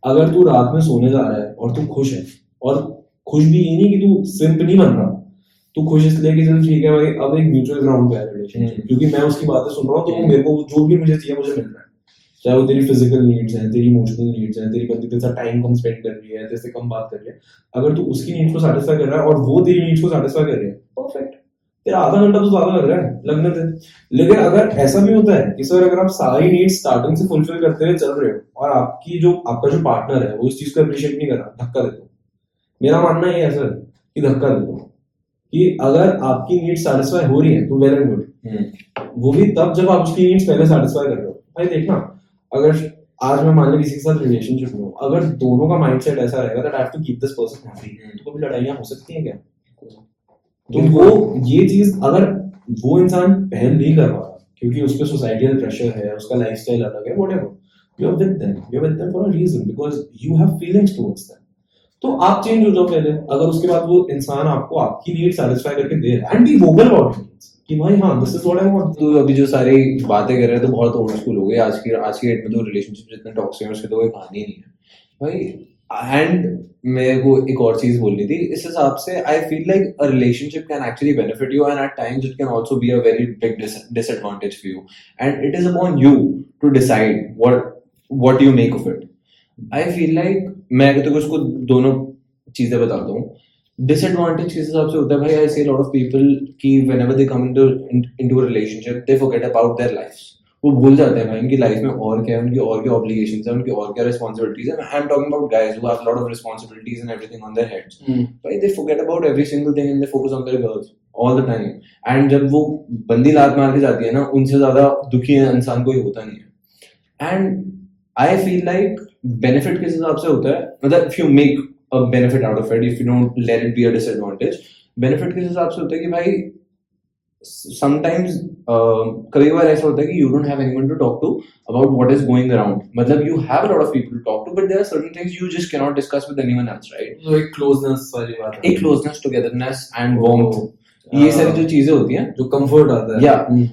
अगर तू रात में सोने जा रहा है और तू खुश है और खुश भी ये नहीं कि तू सिंप नहीं बन रहा तू खुश इसलिए कि चल ठीक है भाई अब एक म्यूचुअल ग्राउंड पे है हम्म। क्योंकि मैं उसकी बातें सुन रहा हूँ तो। मेरे को जो भी मुझे चाहिए मुझे मिल रहा है चाहे वो तेरी फ़िज़िकल नीड्स हैं तेरी इमोशनल नीड्स हैं तेरी बंदी तेरे साथ टाइम कम स्पेंड कर रही है जैसे कम बात कर रही है अगर तू उसकी नीड्स को सेटिस्फाई कर रहा है और वो तेरी नीड्स को सेटिस्फाई कर रही है परफेक्ट तेरा आधा घंटा तो ज़्यादा लग रहा है लगने दे। लेकिन अगर ऐसा भी होता है कि सर अगर आप सारी नीड्स स्टार्टिंग से फुलफिल करते हुए चल रहे हो और आपकी जो आपका जो पार्टनर है वो इस चीज़ को अप्रिशिएट नहीं कर रहा धक्का दे दो। मेरा मानना ये है सर कि धक्का दे दो। कि अगर आपकी नीड्स सेटिस्फाई हो रही है तो वेल एंड गुड हम्म। वो भी तब जब आप उसकी नीड्स पहले सेटिस्फाई कर रहे हो। भाई देखना अगर आज मैं मान लो किसी के साथ रिलेशनशिप में अगर दोनों का माइंडसेट ऐसा रहेगा that I have to keep this person happy तो कभी लड़ाइयाँ हो सकती हैं क्या? तो वो ये चीज़ अगर वो इंसान पहन नहीं कर पा रहा क्योंकि उसके पर सोसाइटल प्रेशर है उसका लाइफ स्टाइल अलग है whatever you are with them you are with them for a reason because you have feelings towards them तो आप चेंज हो जाओ पहले। अगर उसके बाद वो इंसान आपको आपकी नीड सेटिस्फाई करके दे रहा है। And be vocal about it कि भाई हाँ this is what I want तो अभी जो सारी बातें कर रहे हैं तो बहुत ओल्ड स्कूल हो गए। आज की आज की डेट में तो रिलेशनशिप जितने टॉक्सिक है, उसकी तो कोई कहानी नहीं है। भाई एंड मेरे को एक और चीज़ बोलनी थी। इस हिसाब से I feel like a relationship can actually benefit you and at times it can also be a very big disadvantage for you and it is upon you to decide what what you make of it I feel like मैं अगर को उसको दोनों चीज़ें बताता हूँ disadvantage किस हिसाब से होता है भाई? I see lot of people कि whenever they come into a relationship they forget about their lifes वो भूल जाते हैं भाई उनकी लाइफ में और क्या है उनकी और क्या ऑब्लिगेशंस है उनकी और क्या रिस्पांसिबिलिटीज है। I am talking about guys who have lot of responsibilities and everything on their heads भाई they forget about every single thing and they focus on their girls all the time and जब वो बंदी लात मार के जाती है ना उनसे ज़्यादा दुखी इंसान कोई होता नहीं है। And I feel like benefit किस हिसाब से होता है मतलब if you make a benefit out of it if you don't let it be a disadvantage benefit किस हिसाब से होता है कि भाई sometimes uh, कभी बार ऐसा होता है कि you don't have anyone to talk to about what is going around मतलब you have a lot of people to talk to but there are certain things you just cannot discuss with anyone else right तो एक closeness वाली बात है एक closeness togetherness and warmth ये सारी जो चीज़ें होती हैं जो comfort आता है Yeah. Hmm,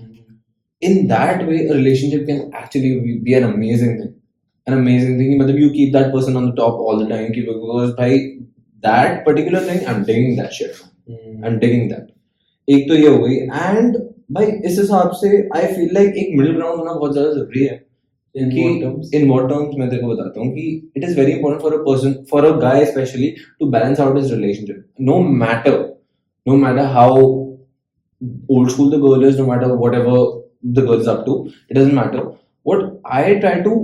in that way a relationship can actually be, be an amazing thing मतलब you keep that person on the top all the time keep because भाई that particular thing I'm digging that shit hmm, I'm digging that एक तो ये हो गई and भाई इस हिसाब से I feel like एक middle ground होना बहुत ज़्यादा ज़रूरी है In कि in what terms मैं तेरे को बताता हूँ कि it is very important for a person for a guy especially to balance out his relationship no matter no matter how old school the girl is no matter whatever the girl is up to it doesn't matter what I try to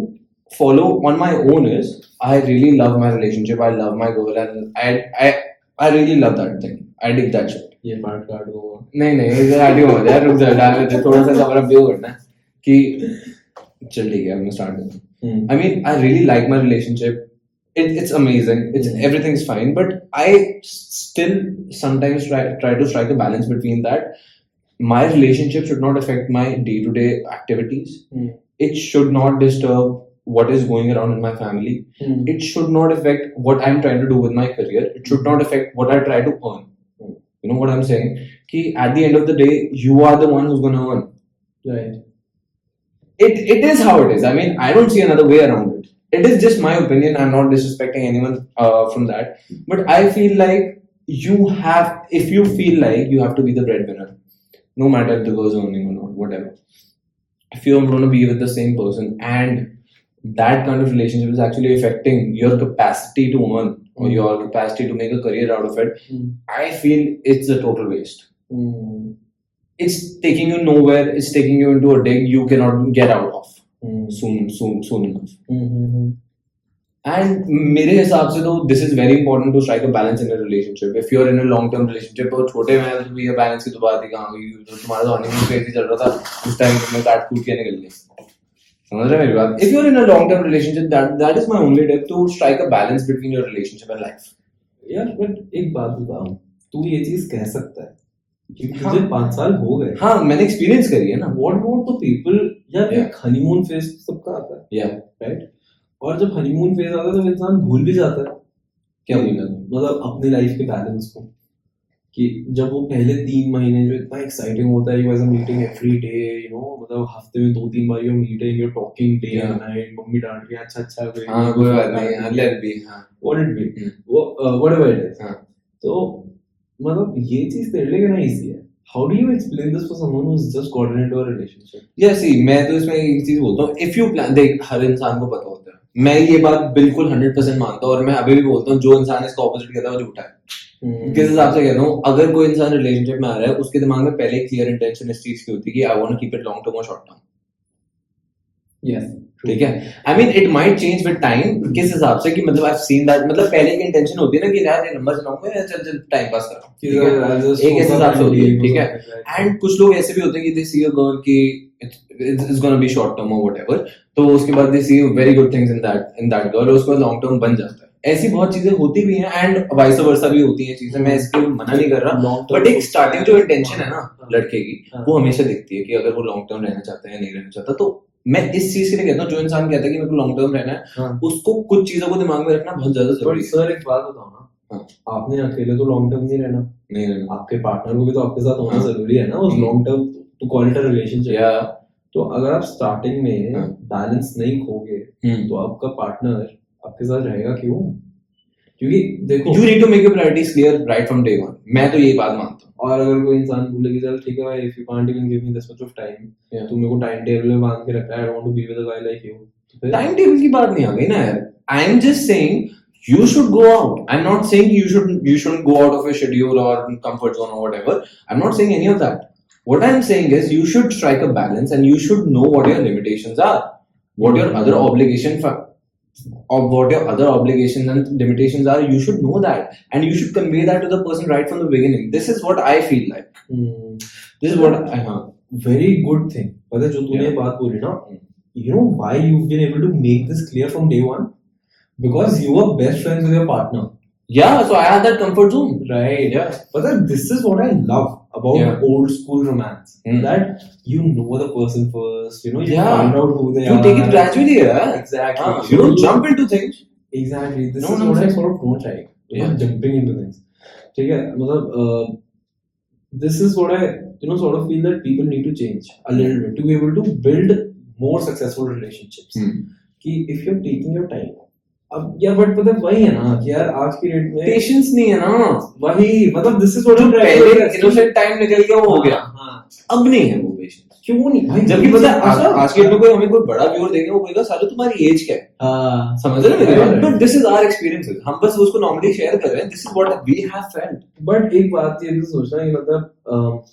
follow on my own is I really love my relationship I love my girl and I I I really love that thing I dig that shit ये part काट दूँगा नहीं नहीं इधर आगे हो जाए रुक जा डाल देते थोड़ा सा कवर अप भी करना है कि चल ठीक है मैं स्टार्ट करता हूँ हम्म, I mean, I really like my relationship. It, it's amazing. It's Mm. everything's fine, but I still sometimes try try to strike a balance between that. My relationship should not affect my day to day activities. Mm. It should not disturb what is going around in my family. Mm. It should not affect what I'm trying to do with my career. It should not affect what I try to earn. Mm. You know what I'm saying? Ki at the end of the day, you are the one who's gonna earn. Right. It it is how it is. I mean, I don't see another way around it. It is just my opinion. I'm not disrespecting anyone uh, from that. But I feel like you have, if you feel like you have to be the breadwinner, no matter if the girl's earning or not, whatever. If you're going to be with the same person and that kind of relationship is actually affecting your capacity to earn or your capacity to make a career out of it, Mm. I feel it's a total waste hmm, it's taking you nowhere it's taking you into a dig you cannot get out of hmm, soon soon soon enough hmm, hmm, and मेरे हिसाब से तो this is very important to strike a balance in a relationship if you're in a long term relationship और छोटे में तो ये balance की तो बात ही कहाँ तो तुम्हारा तो honeymoon phase ही चल रहा था उस टाइम तुम्हें काट कूट के निकल गए समझ रहे मेरी बात? If you're in a long term relationship that that is my only tip to strike a balance between your relationship and life. यार बट एक बात बता तू ये चीज़ कह सकता है क्योंकि हाँ। तुझे पाँच साल हो गए। हाँ मैंने experience करी है ना। व्हाट अबाउट द पीपल यार. एक हनीमून फ़ेज़ सबका आता है। Yeah राइट और जब हनीमून फ़ेज़ आता है तो इंसान भूल भी जाता है। क्या बोला मतलब अपनी लाइफ के बैलेंस को। कि जब वो पहले तीन महीने जो इतना एक्साइटिंग होता है you a meeting every day you know मतलब हफ़्ते में दो तीन बार you meeting you talking day and night mummy डांट रही है अच्छा अच्छा कोई- हाँ कोई बात नहीं हाँ it be हाँ। It be हम्म। वो whatever it is हाँ। तो मतलब ये चीज़ तेरे लिए कितना इजी है। How do you explain this for someone who is just gotten into a relationship या सी मैं तो इसमें एक चीज़ बोलता हूँ इफ़ यू प्लान देख हर इंसान को पता होता है। मैं ये बात बिल्कुल हंड्रेड परसेंट मानता हूँ और मैं अभी भी बोलता हूँ जो इंसान इसका ऑपोजिट कहता है वो झूठा है। किस हिसाब से कहता हूँ अगर कोई इंसान रिलेशनशिप में आ रहा है उसके दिमाग में पहले क्लियर इंटेंशन इस चीज़ की होती है कि I want keep it long term और शॉर्ट टर्म yes ठीक है? I mean it might change with time किस हिसाब से कि मतलब आई सीन दैट मतलब पहले की इंटेंशन होती है ना कि यार ये नंबर चलाऊँगा या चल चल टाइम पास कर रहा हूँ। है? एक ऐसे हिसाब से होती है ठीक है? एंड कुछ लोग ऐसे भी होते हैं कि दे सी अ गर्ल की it's gonna be short term और व्हाटएवर तो उसके बाद they see very good things in that in that girl और उसके बाद लॉन्ग टर्म बन जाता है। ऐसी बहुत चीज़ें होती भी हैं एंड वाइस वर्सा भी होती हैं चीज़ें मैं इसके मना नहीं कर रहा बट एक तो- स्टार्टिंग जो इंटेंशन है ना लड़के की हाँ। वो हमेशा दिखती है कि अगर वो लॉन्ग टर्म रहना चाहता है या नहीं रहना चाहता तो मैं इस चीज़ के लिए कहता हूँ जो इंसान कहता है कि मेरे को लॉन्ग टर्म रहना है हाँ। उसको कुछ चीज़ों को दिमाग में रखना बहुत ज़्यादा ज़रूरी है सर एक बात बताओ ना हाँ। आपने अकेले तो लॉन्ग टर्म नहीं रहना नहीं रहना आपके पार्टनर को भी तो आपके साथ होना हाँ। ज़रूरी है ना उस। Long term to call it a relationship या तो अगर आप स्टार्टिंग में हाँ। बैलेंस नहीं खोगे हम्म तो आपका पार्टनर आपके साथ रहेगा क्यों? क्योंकि देखो you need to make your priorities clear right from day one मैं तो यही बात मानता हूँ। और अगर कोई इंसान बोले कि चल ठीक है भाई if you can't even give me this much of time या तू मेरे को टाइम टेबल में बाँध के रखा है I want to be with the guy like you time table की बात नहीं आ गई ना यार। I am just saying you should go out I am not saying you should you shouldn't go out of your schedule और comfort zone और whatever I am not saying any of that what I am saying is you should strike a balance and you should know what your limitations are what your other obligation of what your other obligations and limitations are you should know that and you should convey that to the person right from the beginning this is what i feel like this is what i huh. Very good thing पता है जो तूने ये Yeah. बात बोली ना you know why you been able to make this clear from day one because you are best friends with your partner Yeah, so I had that comfort zone. Right. Yeah. But then this is what I love about Yeah. old school romance. Hmm. That you know the person first, you know, you Yeah. find out who they You are. take it gradually, yeah. Exactly. Ah, you don't jump into things. Exactly. This No, is no, what I no. sort of don't like. You know, Yeah. jumping into things. ठीक है मतलब uh, this is what I you know sort of feel that people need to change a little bit to be able to build more successful relationships. Hmm. कि if you're taking your time अब यार but पता है वही है ना कि यार आज की डेट में पेशेंस नहीं है ना। वही मतलब दिस इज़ व्हाट to पहले innocent time निकल गया वो हो गया। हाँ अब नहीं है वो पेशेंस क्यों नहीं? भाई जबकि पता है आज के डेट में कोई हमें कोई बड़ा व्यूअर देंगे वो बोलेगा साले तुम्हारी एज क्या है? हाँ समझ रहे हो मेरी बात? But this is our experiences हम बस उसको नॉर्मली शेयर कर रहे हैं। This is what we have felt but एक बात ये भी सोचना कि मतलब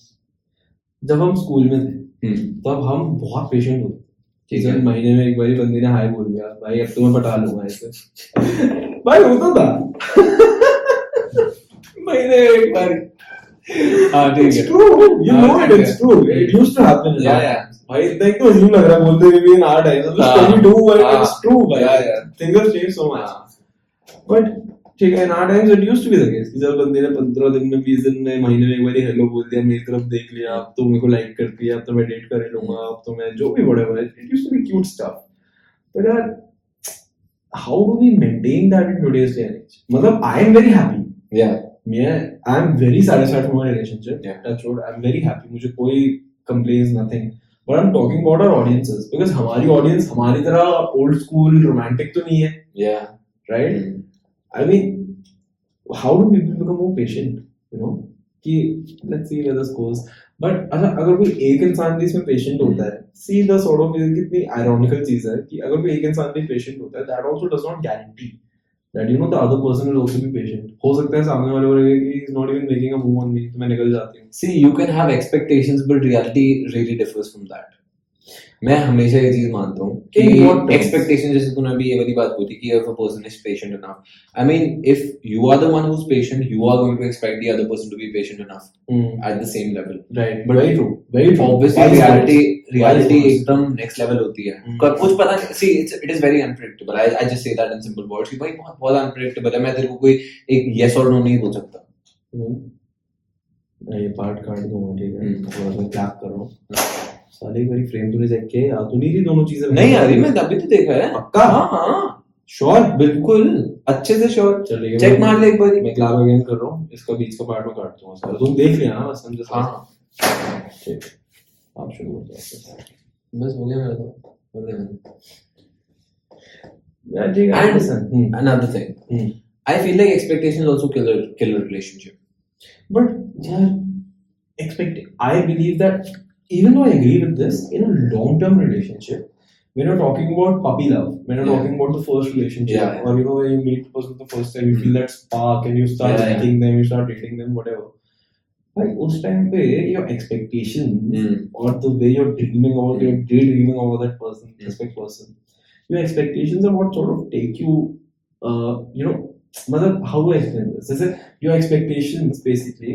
जब हम स्कूल में थे तब हम बहुत पेशेंट होते ठीक है। महीने में एक बार बंदी ने हाय बोल दिया भाई अब तो मैं पटा लूँगा इसे भाई होता था महीने में एक बार हाँ ठीक है true. You हाँ, know it. ठीक It's है। true. It used to happen. Yeah, yeah. भाई इतना तो अजीब लग रहा है बोलते हुए भी इन आर टाइम्स हाँ। Can you do what हाँ। it's true भाई Yeah, yeah. things have changed ठीक है in our times it used to be the case कि जब बंदे ने 15 दिन में 20 दिन में महीने में एक बार हेलो बोल दिया मेरी तरफ़ देख लिया अब तो मेरे को लाइक करती है अब तो मैं डेट कर लूँगा अब तो मैं जो भी whatever it used to be cute stuff but यार how do we maintain that in today's day and age? मतलब I am very happy. या मैं I am very satisfied from my relationship Yeah. Touch wood I am very happy मुझे कोई complaints nothing but I am talking about our audiences because हमारी audience हमारी तरह old school romantic तो नहीं है. Yeah right I mean how do people become more patient you know कि let's see where this goes but अच्छा अगर कोई एक इंसान भी इसमें पेशेंट होता है सी द सॉर्ट ऑफ़ कितनी आयरॉनिकल चीज़ है कि अगर कोई एक इंसान भी पेशेंट होता है that also does not guarantee that you know the other person will also be patient हो सकता है सामने वाले को लगे कि is not even making a move on me तो मैं निकल जाती हूँ। See, you can have expectations, but reality really differs from that. मैं हमेशा ये चीज़ मानता हूँ कि? एक्सपेक्टेशन जैसे तूने अभी ये वाली बात बोली कि if a person is patient enough I mean if you are the one who's patient you are going to expect the other person to be patient enough at the same level right But very true very true obviously reality reality Wise words. एकदम next level होती है Hmm. कुछ पता नहीं see it's, it is very unpredictable I, I just say that in simple words कि भाई बहुत बहुत unpredictable है मैं तेरे को कोई एक yes or no नहीं बोल सकता ये पार्ट काट दूँगा ठीक है हम्म। थोड़ा सा क्लैप कर हूँ साले एक बारी फ्रेम तूने चेक किया यार तू नहीं थी दोनों चीज़ें नहीं यार ये मैं अभी तो देखा है। पक्का? हाँ हाँ। श्योर बिल्कुल। अच्छे से श्योर चल ठीक है चेक मार ले एक बार। मैं क्लैप अगेन कर रहा हूँ। इसका बीच का पार्ट में काट दूँगा सारा तुम देख लिया ना बस समझे हाँ। ठीक। आप शुरू कर दो बस हो गया मेरा तो। हो। यार ठीक है। And- hmm, another thing hmm. I feel like expectations also kill a kill a relationship But yeah, expect. I believe that even though I agree with this, in a long-term relationship, when you're talking about puppy love, when you're Yeah. talking about the first relationship, Yeah, yeah. or you know when you meet the person the first time, you feel that spark and you start Yeah, yeah. liking them, you start dating them, whatever. Like उस time पे your expectations Hmm. or the way you're dreaming about, you're daydreaming about that person, Hmm. specific person, your expectations are what sort of take you, uh, you know, मतलब how do I explain this? Is it your expectations basically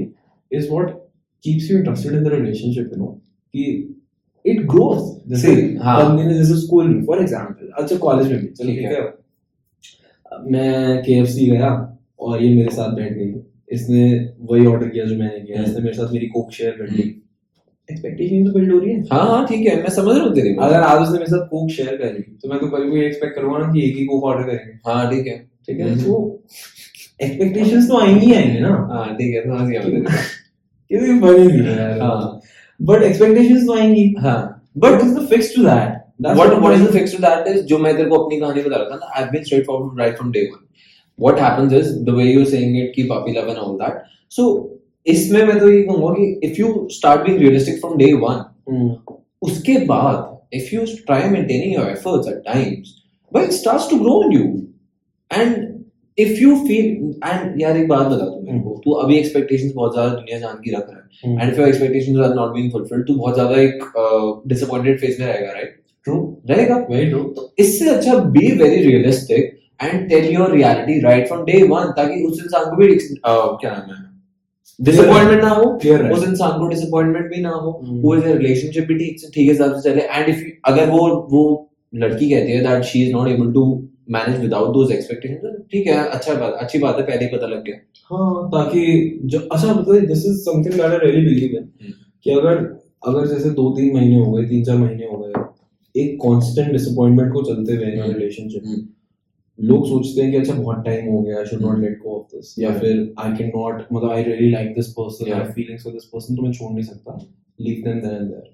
is what keeps you interested in the relationship, you know? कि it grows. जैसे See, हाँ. बंदे ने जैसे school में for example अच्छा college में भी चलो ठीक है। मैं के गया और ये मेरे साथ बैठ गई. इसने वही ऑर्डर किया जो मैंने किया. हम्म। इसने मेरे साथ मेरी कोक शेयर कर ली. एक्सपेक्टेशन तो बिल्ड हो रही है. हाँ हाँ ठीक है. मैं समझ रहा हूँ तेरी अगर आज उसने मेरे साथ कोक शेयर करी तो मैं तो कभी कोई एक्सपेक्ट करूँगा ना कि एक ही कोक ऑर्डर करेंगे. हाँ ठीक है. ठीक है? हम्म। तो एक्सपेक्टेशंस तो आएँगी आएँगी ना. हाँ ठीक है. समझ गया मैं. [laughs] तेरी बनी नहीं है. यार हाँ. बट एक्सपेक्टेशंस तो आएँगी हाँ but is the fix to that what what is the fix to that is जो मैं तेरे को अपनी कहानी बता रहा था ना I've been straightforward right from day one. What happens is the way you're saying it कि puppy love and all that. So इसमें मैं तो ये कहूँगा कि if you start being realistic from day one, उसके बाद if you try maintaining your efforts at times, well it starts to grow on you. And if you feel and यार एक बात बता तू मेरे को तू अभी expectations बहुत ज़्यादा दुनिया जान की रख रहा है and if your expectations are not being fulfilled तू बहुत ज़्यादा एक disappointed phase में रहेगा right? ट्रू रहेगा। वेरी ट्रू तो इससे अच्छा be very realistic and tell your reality right from day one ताकि उस इंसान को भी क्या नाम है डिसअपॉइंटमेंट ना हो उस इंसान को डिसअपॉइंटमेंट भी ना हो हम्म। वो रिलेशनशिप भी ठीक से ठीक हिसाब से चले एंड इफ़ अगर वो वो लड़की कहती है that she is not able to manage without those expectations ठीक है अच्छा बात अच्छी बात है पहले ही पता लग गया। हाँ ताकि जो अच्छा मतलब this is something that I really believe in कि अगर अगर जैसे दो तीन महीने हो गए तीन चार महीने हो गए एक कांस्टेंट डिसअपॉइंटमेंट को चलते हुए हम्म। रिलेशनशिप लोग सोचते हैं कि अच्छा बहुत टाइम हो गया I should not let go of this या फिर आई कैन नॉट मतलब I really like this person I feelings for this person तो मैं छोड़ नहीं सकता। Leave them there and there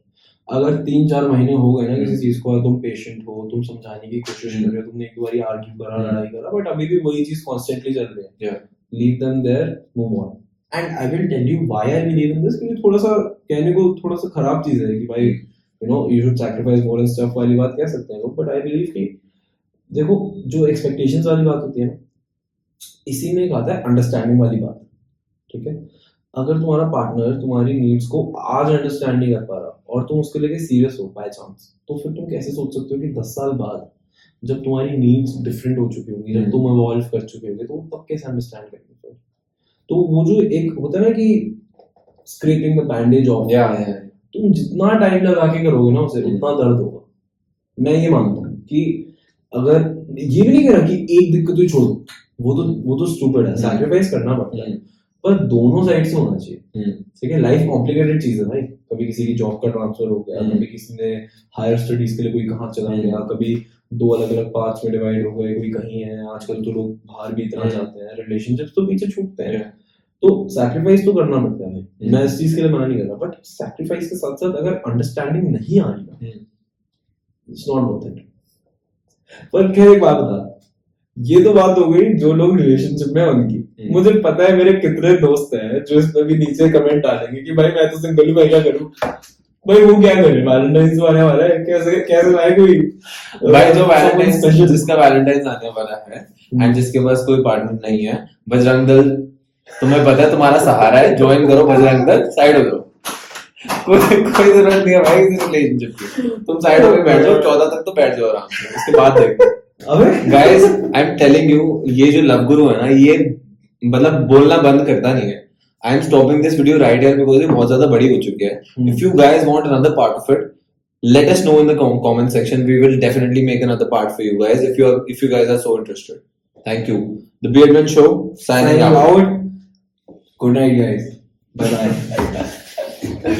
अगर तीन चार महीने हो गए ना किसी हम्म। चीज़ को तुम पेशेंट हो तुम समझाने की कोशिश कर रहे हो तुमने एक बार आर्ग्यू करा हम्म। लड़ाई करा बट अभी भी वही चीज़ कॉन्स्टेंटली चल रही है। Leave them there move on and I will tell you why I believe in this क्योंकि थोड़ा सा कहने को थोड़ा सा खराब चीज़ है कि भाई you know you should sacrifice more and stuff वाली बात कह सकते हैं लोग बट आई बिलीव कि देखो जो एक्सपेक्टेशंस वाली बात होती है ना इसी में एक आता है अंडरस्टैंडिंग वाली बात। ठीक है? अगर तुम्हारा पार्टनर तुम्हारी नीड्स को आज अंडरस्टैंड नहीं कर पा रहा और तुम उसके लिए सीरियस हो बाय चांस तो फिर तुम कैसे सोच सकते हो कि दस साल बाद जब तुम्हारी नीड्स डिफरेंट हो चुकी होंगी जब हम्म। तुम इवॉल्व कर चुके होगे तो तब कैसे अंडरस्टैंड करेंगे फिर तो वो जो एक होता है ना कि स्क्रेपिंग द बैंडेज ऑफ़ तुम जितना टाइम लगा के करोगे ना उसे हम्म। उतना दर्द होगा मैं ये मानता हूँ कि अगर ये भी नहीं कह रहा कि एक दिक्कत ही छोड़ दो वो तो वो तो स्टूपिड है हम्म। सैक्रिफाइस करना पड़ता है हम्म। पर दोनों साइड से होना चाहिए हम्म। ठीक है लाइफ कॉम्प्लिकेटेड चीज़ है भाई कभी किसी की जॉब का ट्रांसफ़र हो गया हम्म। कभी किसी ने हायर स्टडीज़ के लिए कोई कहाँ चला हम्म। गया कभी दो अलग अलग पार्ट्स में डिवाइड हो गए कोई कहीं है आजकल तो लोग बाहर भी इतना। जाते हैं रिलेशनशिप्स तो पीछे छूटते हैं तो सैक्रिफाइस तो करना पड़ता है। मैं इस चीज़ के लिए मना नहीं कर रहा बट सैक्रिफाइस के साथ साथ अगर अंडरस्टैंडिंग नहीं आ रही। इट्स नॉट वर्थ इट पर खैर एक बात बता ये तो बात हो गई जो लोग रिलेशनशिप में उनकी। मुझे पता है मेरे कितने दोस्त हैं जो इस पे भी नीचे कमेंट डालेंगे कि भाई मैं तो सिंगल हूँ मैं क्या करूँ। भाई वो क्या करे? वैलेंटाइंस आने वाला है? कैसे कैसे मैं कोई? भाई जो वैलेंटाइन special- जिसका वैलेंटाइन आने वाला है एंड जिसके पास कोई पार्टनर नहीं है बजरंग दल तुम्हें पता है तुम्हारा सहारा है ज्वाइन करो बजरंग दल साइड हो जाओ। कोई ज़रूरत नहीं है भाई किसी रिलेशनशिप की। तुम साइड होके बैठ जाओ चौदह तक तो बैठ जाओ आराम से उसके बाद देखो। अबे। Guys I am telling you ये जो लव गुरु है ना ये मतलब बोलना बंद करता नहीं है। I am stopping this video right here because बहुत ज़्यादा बड़ी हो चुकी है। If you guys want another part of it let us know in comment section we will definitely make another part for you guys if you if you guys are so interested thank you the beard man show sign out good night guys bye bye